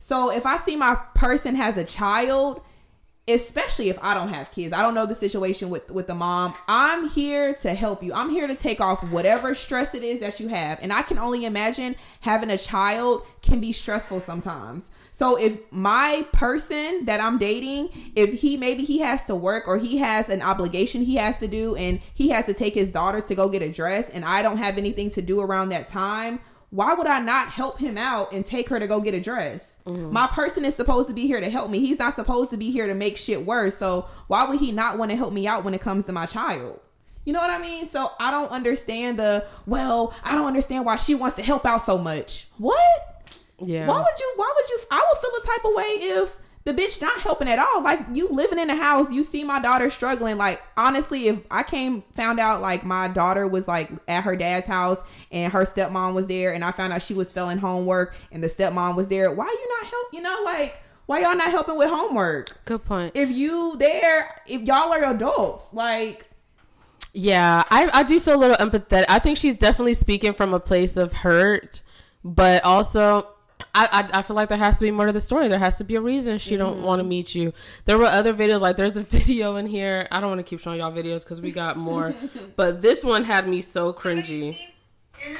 So if I see my person has a child, especially if I don't have kids, I don't know the situation with with the mom. I'm here to help you. I'm here to take off whatever stress it is that you have, and I can only imagine having a child can be stressful sometimes. So if my person that I'm dating, if he maybe he has to work or he has an obligation he has to do and he has to take his daughter to go get a dress and I don't have anything to do around that time, why would I not help him out and take her to go get a dress? Mm-hmm. My person is supposed to be here to help me. He's not supposed to be here to make shit worse. So why would he not want to help me out when it comes to my child? You know what I mean? So I don't understand the well, I don't understand why she wants to help out so much. What? Yeah. Why would you? Why would you? I would feel a type of way if the bitch not helping at all. Like you living in the house, you see my daughter struggling. Like honestly, if I came found out like my daughter was like at her dad's house and her stepmom was there, and I found out she was failing homework and the stepmom was there, why you not help? You know, like why y'all not helping with homework? Good point. If you there, if y'all are adults, like Yeah, I, I do feel a little empathetic. I think she's definitely speaking from a place of hurt, but also I, I, I feel like there has to be more to the story. There has to be a reason she don't mm-hmm. want to meet you. There were other videos like there's a video in here. I don't want to keep showing y'all videos because we got more, but this one had me so cringy.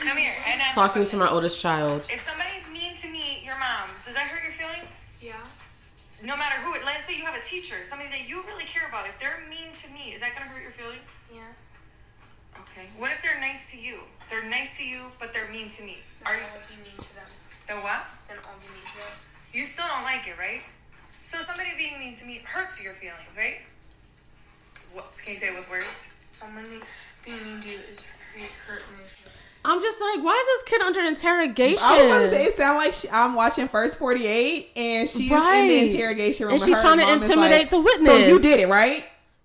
Come here. And Talking to my oldest child. If somebody's mean to me, your mom, does that hurt your feelings? Yeah. No matter who it. Let's say you have a teacher, somebody that you really care about. If they're mean to me, is that gonna hurt your feelings? Yeah. Okay. What if they're nice to you? They're nice to you, but they're mean to me. Are you? I'll be mean to them. Then what? Then I'll be mean to them. You still don't like it, right? So somebody being mean to me hurts your feelings, right? What can you say it with words? Somebody being mean to you is hurt, hurt my feelings. I'm just like, why is this kid under interrogation? I was gonna say, it sound like she, I'm watching First 48 and she's in the interrogation room And and she's trying to intimidate like, the witness. So you did it, right?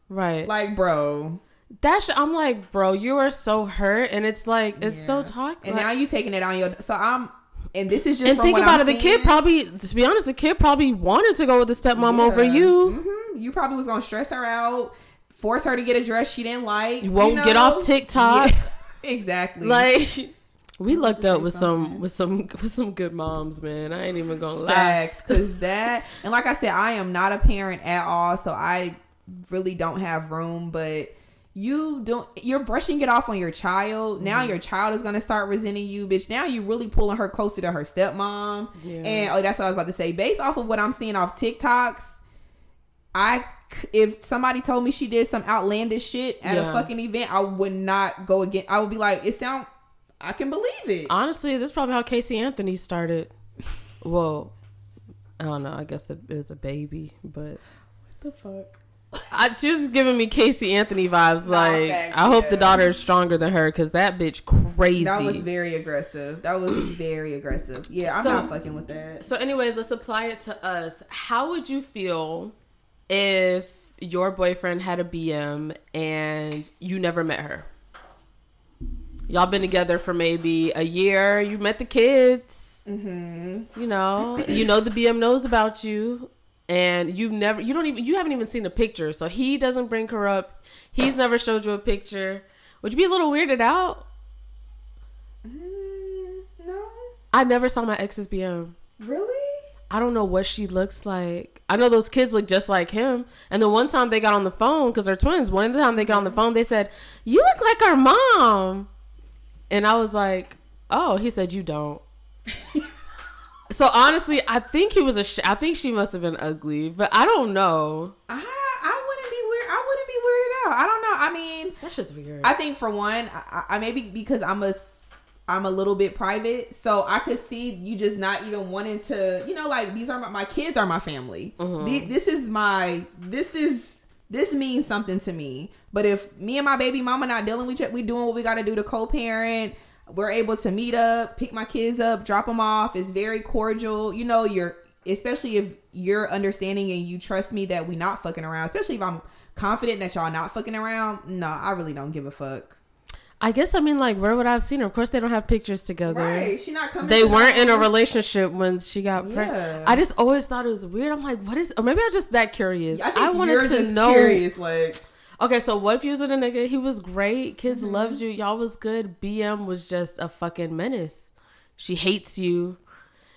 right. Like, bro. That sh- I'm like, bro, you are so hurt, and it's like it's so Yeah. toxic. And now you taking it on your. So I'm, and this is just and think about I'm it, the kid probably, to be honest, the kid probably wanted to go with the stepmom over Yeah. you. Mhm. You probably was gonna stress her out, force her to get a dress she didn't like. You won't know? get off TikTok. Yeah, exactly. Like we lucked up with some with some with some good moms, man. I ain't even gonna lie. facts, because that and like I said, I am not a parent at all, so I really don't have room, but. You don't. You're brushing it off on your child. Mm-hmm. Now your child is gonna start resenting you, bitch. Now you're really pulling her closer to her stepmom. Yeah. And oh, that's what I was about to say. Based off of what I'm seeing off TikToks, i if somebody told me she did some outlandish shit at Yeah. a fucking event, I would not go again. I would be like, it sound. I can believe it. Honestly, this is probably how Casey Anthony started. Well, I don't know. I guess it was a baby, but what the fuck. I she was giving me Casey Anthony vibes. Like facts, I hope the daughter is stronger than her because that bitch crazy. That was very aggressive. That was very aggressive. Yeah, I'm So- not fucking with that. So, anyways, let's apply it to us. How would you feel if your boyfriend had a BM and you never met her? Y'all been together for maybe a year. You met the kids. Mm-hmm. You know, you know the BM knows about you, and you've never, you don't even, you haven't even seen a picture. So he doesn't bring her up. He's never showed you a picture. Would you be a little weirded out? Mm, no, I never saw my ex's BM. really. I don't know what she looks like. I know those kids look just like him. And the one time they got on the phone, because they're twins, one of the time they got on the phone, they said, You look like our mom. And I was like, Oh, he said, You don't. so honestly, I think he was a, sh- I think she must have been ugly, but I don't know. I I wouldn't be weird. I wouldn't be weirded out. I don't know. I mean, That's just weird. I think for one, I, I maybe because I'm a I'm a little bit private, so I could see you just not even wanting to, you know, like these are my, my kids are my family. Mm-hmm. The- this is my this is this means something to me. But if me and my baby mama not dealing with it, we doing what we got to do to co-parent. We're able to meet up, pick my kids up, drop them off. It's very cordial. You know, you're especially if you're understanding and you trust me that we not fucking around. Especially if I'm confident that y'all not fucking around. No, I really don't give a fuck. I guess I mean like where would I have seen her? Of course they don't have pictures together. Right. She not coming. They weren't in a relationship when she got Yeah. pregnant. I just always thought it was weird. I'm like, what is? Or maybe I'm just that curious. I, I, wanted you're to just know. Curious, like Okay, so what if you was a nigga? He was great. Kids Mm-hmm. loved you. Y'all was good. BM was just a fucking menace. She hates you.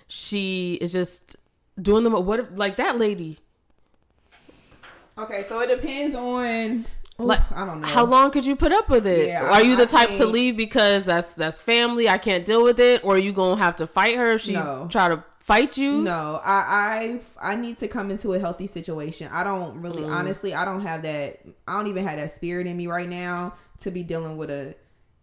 She is just doing them. What if, like that lady? okay. So it depends on. Oof, Like, I don't know How long could you put up with it? Yeah, are you the I type to leave because that's that's family? I can't deal with it, or are you gonna have to fight her if she No. try to fight you? No, I I I need to come into a healthy situation. I don't really Mm. honestly I don't have that I don't even have that spirit in me right now to be dealing with a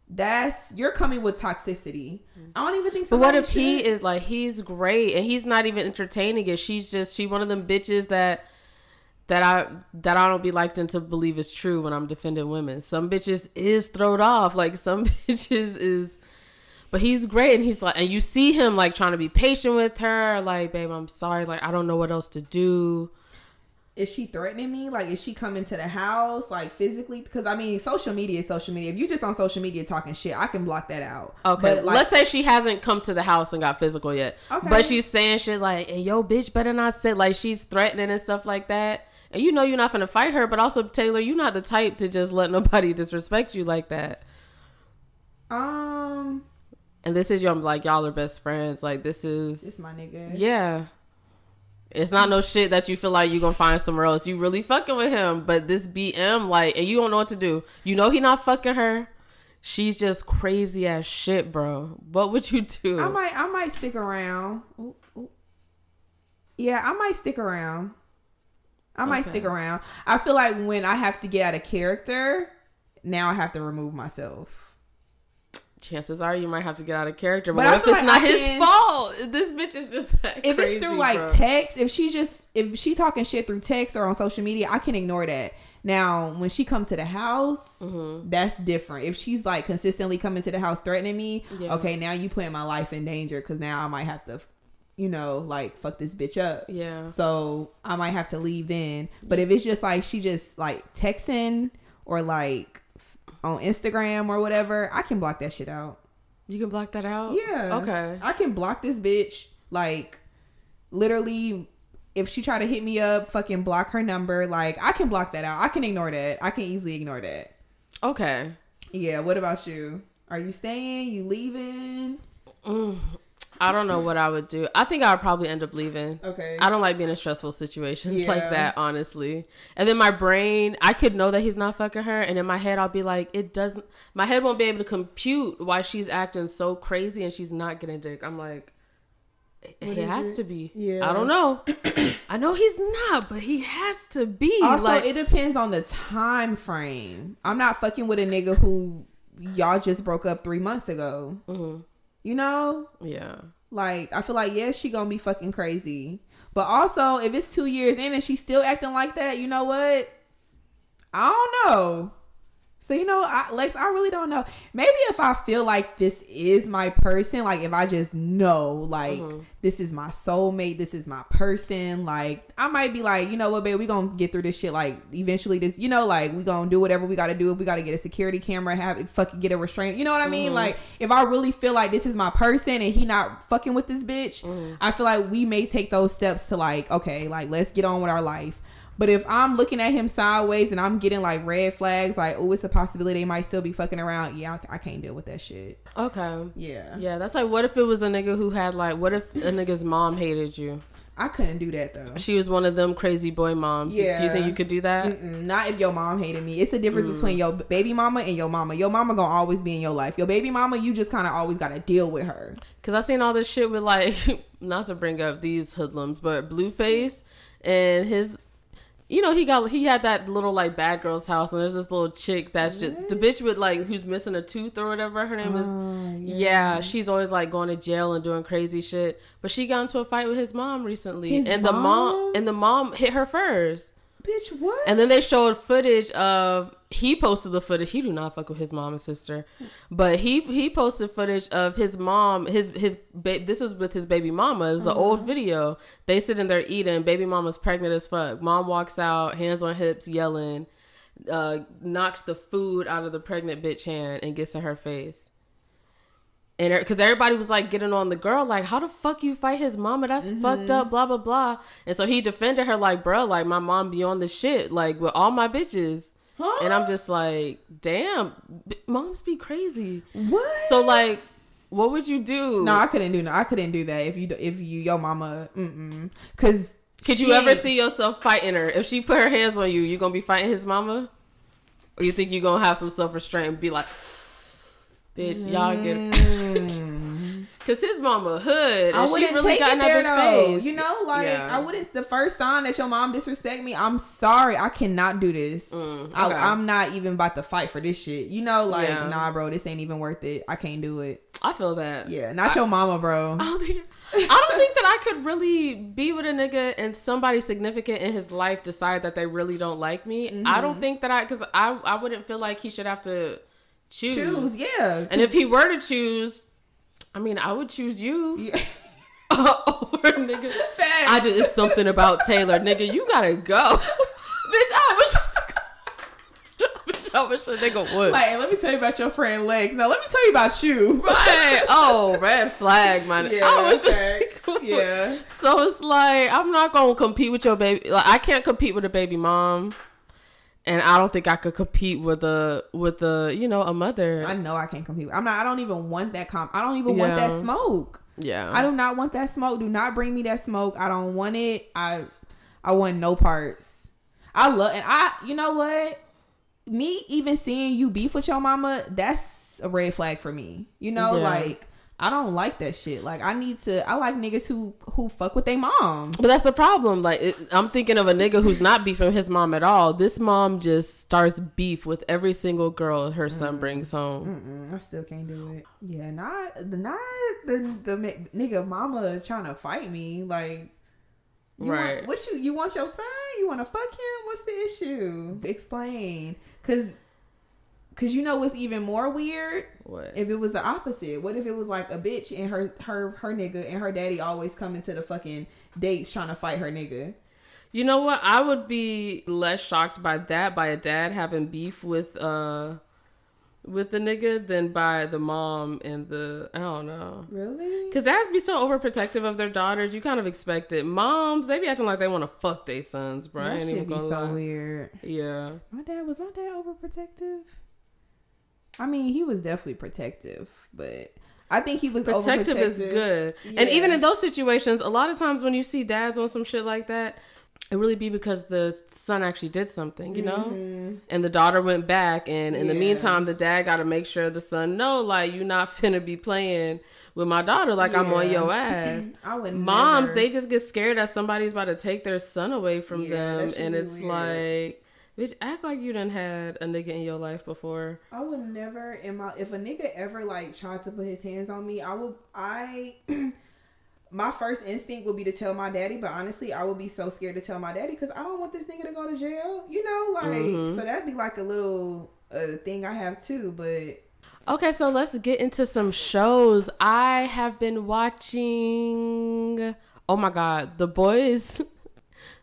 that's you're coming with toxicity. I don't even think But what if he is like he's great and he's not even entertaining it? She's just she one of them bitches that that I that I don't be liked into believe is true when I'm defending women. Some bitches is throwed off. Like some bitches is but he's great and he's like and you see him like trying to be patient with her, like, babe, I'm sorry, like I don't know what else to do. is she threatening me? Like is she coming to the house like physically? Because I mean social media is social media. If you just on social media talking shit, I can block that out. Okay, But, like, let's say she hasn't come to the house and got physical yet, Okay. but she's saying shit like, "Hey, yo, bitch, better not sit." Like she's threatening and stuff like that. And you know you're not gonna fight her, but also Taylor, you're not the type to just let nobody disrespect you like that. um And this is your like y'all are best friends. Like this is this my nigga. yeah. It's not no shit that you feel like you gonna find somewhere else. You really fucking with him, but this BM like, and you don't know what to do. You know he not fucking her. She's just crazy as shit, bro. What would you do? I might I might stick around. Ooh, ooh. Yeah, I might stick around. I might Okay. stick around. I feel like when I have to get out of character, now I have to remove myself. Chances are you might have to get out of character. But, But if it's like not I his can- fault? This bitch is just If crazy, it's through like text, if she just if she talking shit through text or on social media, I can ignore that. Now, when she come to the house, Mm-hmm. that's different. If she's like consistently coming to the house threatening me, Yeah. okay, now you putting my life in danger because now I might have to, you know, like fuck this bitch up. yeah, So I might have to leave then. But if it's just like she just like texting or like on Instagram or whatever, I can block that shit out. you can block that out. Yeah. Okay. I can block this bitch. Like literally if she try to hit me up, fucking block her number. Like I can block that out. I can ignore that. I can easily ignore that. Okay. Yeah, what about you? Are you staying? You leaving? Mm, I don't know what I would do. I think I would probably end up leaving. Okay. I don't like being in stressful situations Yeah. like that, honestly. And then my brain, I could know that he's not fucking her, and in my head, I'll be like, it doesn't. My head won't be able to compute why she's acting so crazy and she's not getting dick. I'm like, it, What it has it? to be. Yeah. I don't know. I know he's not, but he has to be. Also, like, it depends on the time frame. I'm not fucking with a nigga who y'all just broke up three months ago. Mhm. You know, yeah. like I feel like yeah, she gonna be fucking crazy. But also, if it's two years in and she's still acting like that, you know what? I don't know. So you know, I, Lex, I really don't know. Maybe if I feel like this is my person, like if I just know, like Mhm. this is my soulmate, this is my person, like I might be like, you know what, babe, we gonna get through this shit. Like eventually, this, you know, like we gonna do whatever we gotta do. If we gotta get a security camera, have fucking get a restraint. You know what I mean? Mhm. Like if I really feel like this is my person and he not fucking with this bitch, Mhm. I feel like we may take those steps to like, okay, like let's get on with our life. But if I'm looking at him sideways and I'm getting like red flags, like, oh, it's a possibility they might still be fucking around. Yeah, I, I can't deal with that shit. Okay. Yeah. Yeah, that's like, what if it was a nigga who had like, what if a nigga's mom hated you? I couldn't do that though. She was one of them crazy boy moms. Yeah. Do you think you could do that? Mm-mm, not if your mom hated me. It's the difference Mm. between your baby mama and your mama. Your mama gonna always be in your life. Your baby mama, you just kind of always gotta deal with her. Cause I seen all this shit with like, not to bring up these hoodlums, but Blueface and his, you know, he got he had that little like bad girl's house, and there's this little chick that's just the bitch with like who's missing a tooth or whatever her name is. Oh, Yeah. she's always like going to jail and doing crazy shit. But she got into a fight with his mom recently, His and the mom mom? and the mom hit her first. Bitch, what? And then they showed footage of he posted the footage. He do not fuck with his mom and sister, but he he posted footage of his mom. His his ba- this was with his baby mama. It was an old video. They sitting there eating. Baby mama's pregnant as fuck. Mom walks out, hands on hips, yelling. uh, knocks the food out of the pregnant bitch hand and gets in her face. And because everybody was like getting on the girl, like, how the fuck you fight his mama? That's fucked up, blah, blah, blah. And so he defended her, like, bro, like, my mom be on the shit, like, with all my bitches. Huh? And I'm just like, damn, b- moms be crazy. what? So, like, what would you do? no, I couldn't do no. I couldn't do that if you if you your mama. Mm mm. Cause Could she you ever see yourself fighting her? If she put her hands on you, you gonna be fighting his mama? Or you think you gonna have some self restraint and be like, bitch, y'all get Mm. Cause his mama hood, I and she wouldn't really take got it there though. face. You know, like Yeah. I wouldn't. The first time that your mom disrespect me, I'm sorry. I cannot do this. Mm, okay. I, I'm not even about to fight for this shit. You know, like Yeah. nah, bro, this ain't even worth it. I can't do it. I feel that. Yeah, not your mama, bro. I don't think I don't think that I could really be with a nigga and somebody significant in his life decide that they really don't like me. I Mm-hmm. don't think that I because I I wouldn't feel like he should have to choose. Choose, yeah. And if he were to choose, I mean, I would choose you. Yeah. or nigga, Facts. I just it's something about Taylor, nigga. You gotta go, bitch. I wish. Bitch, I wish a nigga would. like, let me tell you about your friend Lex. Now, let me tell you about you. Right. Oh, red flag, man. Yeah, I a facts. yeah. So it's like I'm not gonna compete with your baby. Like I can't compete with a baby mom, and I don't think I could compete with a with a you know a mother. I know I can't compete. I'm not. I don't even want that comp. I don't even want that smoke. yeah, I do not want that smoke. Do not bring me that smoke. I don't want it. I I want no parts. I love and I you know what? Me even seeing you beef with your mama, that's a red flag for me. You know, Yeah. like I don't like that shit. Like I need to I like niggas who who fuck with their moms. But that's the problem. Like it, I'm thinking of a nigga who's not beefing his mom at all. This mom just starts beef with every single girl her son brings home. Mm-mm, I still can't do it. Yeah, not the not the the nigga mama trying to fight me. Like, you Right. Want, what you you want your son? You want to fuck him? What's the issue? Explain, cause cause you know what's even more weird. What? If it was the opposite, what if it was like a bitch and her her her nigga and her daddy always coming to the fucking dates trying to fight her nigga? You know what? I would be less shocked by that by a dad having beef with uh with the nigga than by the mom and the I don't know. Really? Cause dads be so overprotective of their daughters, you kind of expect it. Moms, they be acting like they want to fuck their sons, bro. That should be so lie. weird. Yeah, My dad was my dad overprotective. I mean, he was definitely protective, but I think he was protective is good. And even in those situations, a lot of times when you see dads on some shit like that, it really be because the son actually did something, you know. And the daughter went back, and in the Mm-hmm. Meantime, the dad got to make sure the son know, like, you not finna be playing with my daughter like I'm on your ass. I would Moms, never- they just get scared that somebody's about to take their son away from Yeah, them, and it's weird. like, bitch, act like you done had a nigga in your life before. I would never in my if a nigga ever like tried to put his hands on me, I would I my first instinct would be to tell my daddy, but honestly, I would be so scared to tell my daddy because I don't want this nigga to go to jail. You know, like Mhm. so that'd be like a little uh, thing I have too. But Okay, so let's get into some shows. I have been watching. Oh my god, The Boys.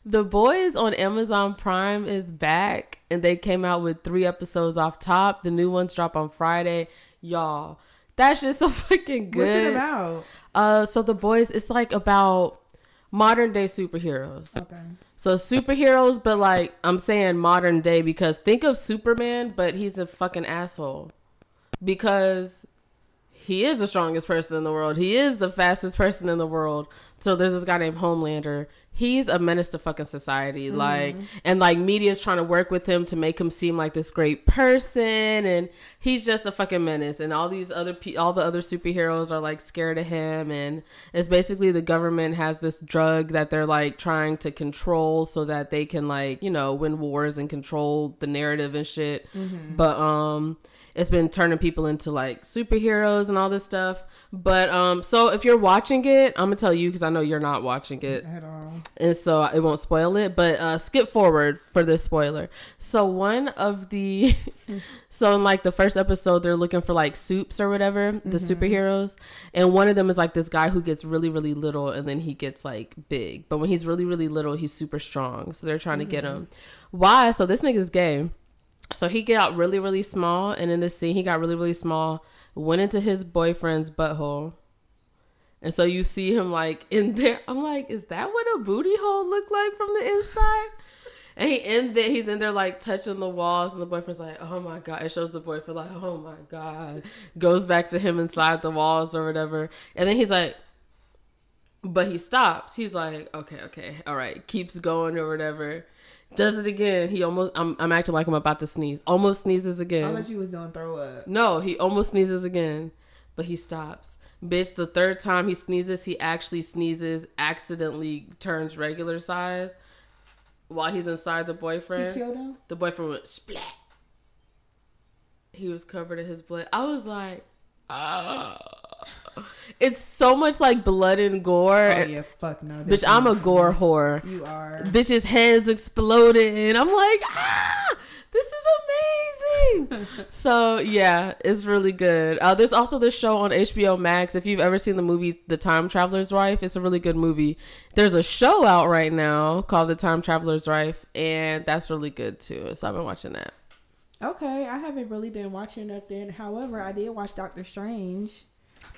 The Boys on Amazon Prime is back, and they came out with three episodes off top. The new ones drop on Friday. Y'all, that's just so fucking good. what's it about? Uh, so The Boys, it's like about modern day superheroes. Okay. So superheroes, but like I'm saying modern day because think of Superman, but he's a fucking asshole. Because he is the strongest person in the world. He is the fastest person in the world. So there's this guy named Homelander. He's a menace to fucking society. Like and like media's trying to work with him to make him seem like this great person and he's just a fucking menace and all these other pe- all the other superheroes are like scared of him and it's basically the government has this drug that they're like trying to control so that they can like, you know, win wars and control the narrative and shit. But um it's been turning people into like superheroes and all this stuff. But um so if you're watching it, I'm to tell you cuz I know you're not watching it. At all. and so it won't spoil it but uh skip forward for this spoiler. So one of the so in like the first episode they're looking for like soups or whatever the superheroes. And one of them is like this guy who gets really really little and then he gets like big. But when he's really really little he's super strong. So they're trying to get him. Why? So this nigga's gay So he got really, really small, and in this scene, he got really, really small, went into his boyfriend's butthole. And so you see him like in there. I'm like, is that what a booty hole look like from the inside? And he in there, he's in there like touching the walls, and the boyfriend's like, "Oh my god!" It shows the boyfriend like, "Oh my god," goes back to him inside the walls or whatever, and then he's like, but he stops. He's like, "Okay, okay, all right," keeps going or whatever. Does it again. He almost. I'm. I'm acting like I'm about to sneeze. Almost sneezes again. I thought you was doing throw up. No, he almost sneezes again, but he stops. Bitch, the third time he sneezes, he actually sneezes, accidentally turns regular size while he's inside the boyfriend. killed him. The boyfriend went splat. He was covered in his blood. I was like, ah. It's so much like blood and gore. Oh yeah, fuck no. Bitch, I'm a gore whore. You are. Bitches' heads exploding. I'm like, ah, this is amazing. so yeah, it's really good. Uh, there's also this show on HBO Max. If you've ever seen the movie The Time Traveler's Wife, it's a really good movie. There's a show out right now called The Time Traveler's Wife, and that's really good too. So I've been watching that. Okay, I haven't really been watching nothing. However, I did watch Doctor Strange.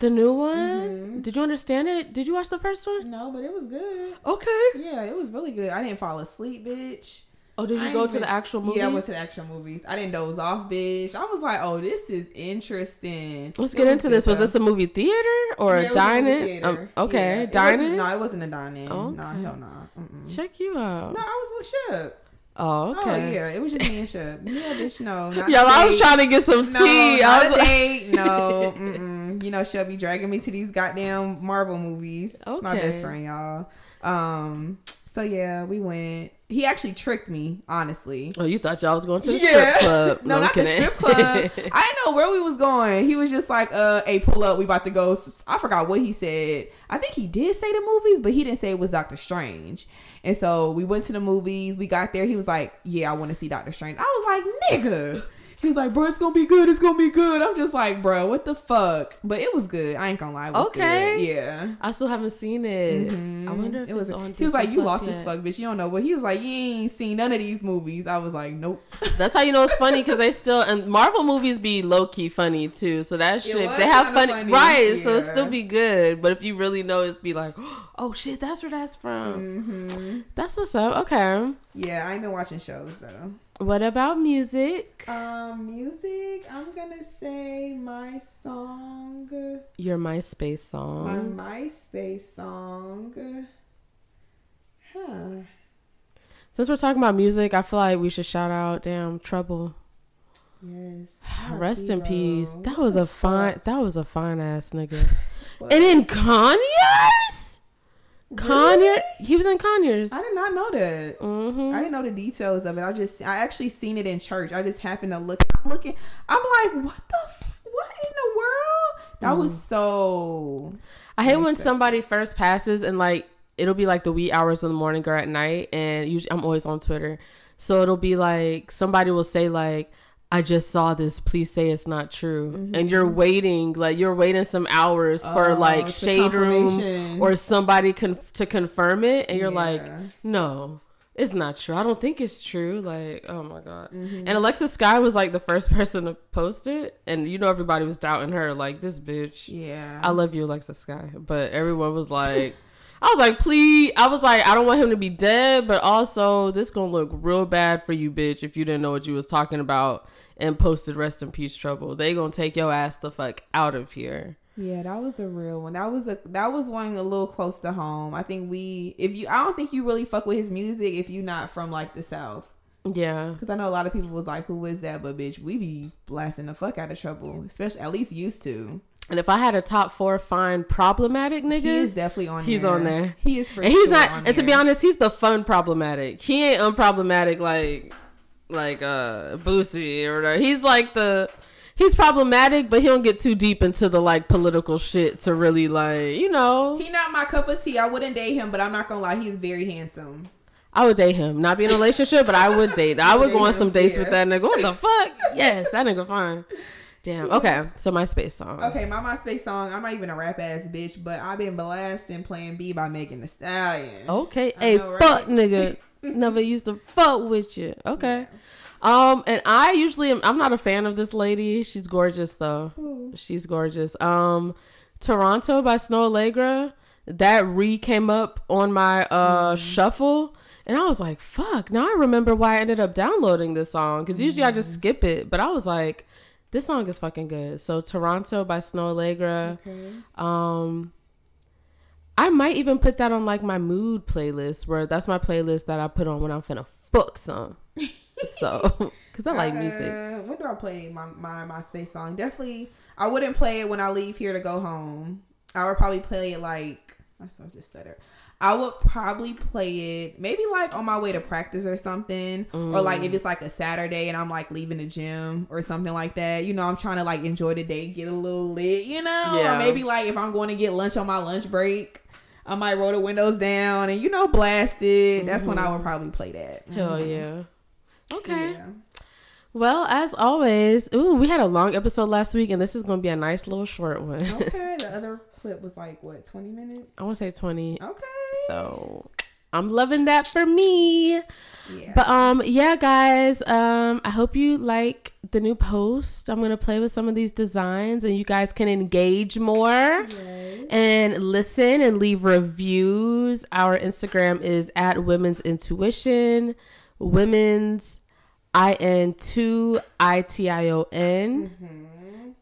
The new one. Mm-hmm. Did you understand it? Did you watch the first one? No, but it was good. Okay. Yeah, it was really good. I didn't fall asleep, bitch. Oh, did you I go to even- the actual movie? Yeah, I went to the actual movies. I didn't doze off, bitch. I was like, oh, this is interesting. Let's get into this. Was this a movie theater or Yeah, a it was a movie dine-in? theater. Um, okay, Yeah, it No, it wasn't a dine-in. Oh, No, hell no. Mm-mm. Check you out. No, I was with Shep. Oh, okay. Oh yeah, it was just me and Shep. Yeah, bitch, no. Not a I was trying to get some No, tea. I was a like- date. No, mm-mm. you know she'll be dragging me to these goddamn Marvel movies. Okay. My best friend, y'all. Um, so yeah, we went. He actually tricked me, honestly. Oh, you thought y'all was going to the strip club? no, I'm not the strip club. I didn't know where we was going. He was just like, uh, hey, pull up. We about to go. I forgot what he said. I think he did say the movies, but he didn't say it was Doctor Strange. And so we went to the movies. We got there. He was like, yeah, I want to see Doctor Strange. I was like, nigga. He was like, bro, it's gonna be good. It's gonna be good. I'm just like, bro, what the fuck? But it was good. I ain't gonna lie. It was Okay. Good. Yeah. I still haven't seen it. Mhm. I wonder if it was. on. he was like, "You Plus lost yet." fuck, bitch. You don't know But He was like, "You ain't seen none of these movies." I was like, "Nope." That's how you know it's funny because they still and Marvel movies be low key funny too. So that shit they have funny, funny, right? So it yeah. still be good. But if you really know, it's be like, oh shit, that's where that's from. hmm That's what's up. Okay. Yeah, I ain't been watching shows though. What about music? Um, music. I'm gonna say my song, Your MySpace song. my. MySpace song. Huh. Since we're talking about music, I feel like we should shout out damn Trouble. Yes. Rest in peace. That was a fine. That was a fine ass nigga. What? And in Conyers, Conyers, he was in Conyers. I did not know that. Mm-hmm. I didn't know the details of it. I just, I actually seen it in church. I just happened to look. I'm looking. I'm like, what the, f- what in the world? That was Mm. so. I hate when somebody first passes and like it'll be like the wee hours of the morning or at night, and usually I'm always on Twitter, so it'll be like somebody will say like. I just saw this. Please say it's not true. And you're waiting, like you're waiting some hours for Mm-hmm. Oh, like shade room or somebody con- to confirm it, and you're like, no, it's not true. I don't think it's true. Like, oh my god. Mm-hmm. And Alexis Skyy was like the first person to post it, and you know everybody was doubting her, like this bitch. Yeah. I love you, Alexis Skyy, but everyone was like, I was like, please. I was like, I don't want him to be dead, but also this gonna look real bad for you, bitch, if you didn't know what you was talking about and posted rest in peace trouble. They gonna take your ass the fuck out of here. Yeah, that was a real one. That was a that was one a little close to home. I think we if you I don't think you really fuck with his music if you not from like the south. Yeah. Because I know a lot of people was like, "Who is that?" But bitch, we be blasting the fuck out of trouble, especially at least used to. And if I had a top four fine problematic niggas, He is definitely on. There. He's there. on there. He is for and he's sure not and to be honest he's the fun problematic he ain't unproblematic like like uh boosie or whatever he's like the he's problematic but he don't get too deep into the like political shit to really like you know he not my cup of tea. I wouldn't date him, but I'm not gonna lie, he's very handsome. i would date him not be in a relationship but i would date i would go on some dates with that nigga what the fuck yes that nigga fine damn okay so my space song Okay, my MySpace song. I'm not even a rap ass bitch, but I've been blasting "Plan B" by Megan Thee Stallion. Okay, I hey, know, right? fuck nigga. Never used to fuck with you. Okay. Um, and I usually am, I'm not a fan of this lady. She's gorgeous though. She's gorgeous. Um, Toronto by Snoh Aalegra. That re came up on my uh shuffle, and I was like, "Fuck!" Now I remember why I ended up downloading this song because usually I just skip it, but I was like, "This song is fucking good." So Toronto by Snoh Aalegra. Okay. Um, I might even put that on like my mood playlist, where that's my playlist that I put on when I'm finna fuck some. so, because I like music. Uh, when do I play my my MySpace song? Definitely, I wouldn't play it when I leave here to go home. I would probably play it like I just stutter. I would probably play it maybe like on my way to practice or something, or like Mm. if it's like a Saturday and I'm like leaving the gym or something like that. You know, I'm trying to like enjoy the day, get a little lit. You know, Yeah. or maybe like if I'm going to get lunch on my lunch break. I might roll the windows down and you know blast it. That's when I would probably play that. Hell yeah. Okay. Yeah. Well, as always, ooh, we had a long episode last week, and this is gonna be a nice little short one. Okay, the other clip was like what, twenty minutes? I want to say twenty. Okay. So I'm loving that for me. Yeah. But um, yeah, guys. Um, I hope you like the new post. I'm gonna play with some of these designs, and you guys can engage more and listen and leave reviews. Our Instagram is at Women's Intuition, Women's I N two I T I O N,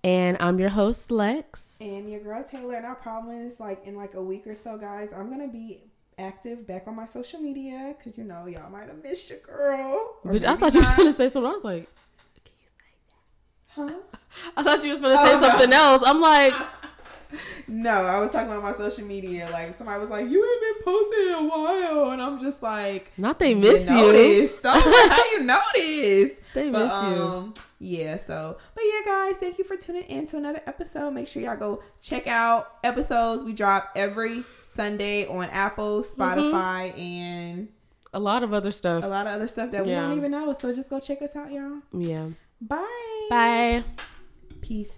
and I'm your host Lex. and your girl Taylor, and I promise, like in like a week or so, guys, I'm gonna be active back on my social media because you know y'all might have missed your girl. Which I thought you was gonna say something. I was like, Huh? I thought you was gonna say Oh, no. something else. I'm like, No, I was talking about my social media. Like somebody was like, "You ain't been posting in a while," and I'm just like, not they miss you. noticed. I'm like, how you notice? They But, miss you. um, yeah, so but yeah, guys, thank you for tuning in to another episode. Make sure y'all go check out episodes. We drop every Sunday on Apple, Mm-hmm. Spotify, and A lot of other stuff. a lot of other stuff that we don't even know. So just go check us out, y'all. Yeah. Bye. Bye. Peace.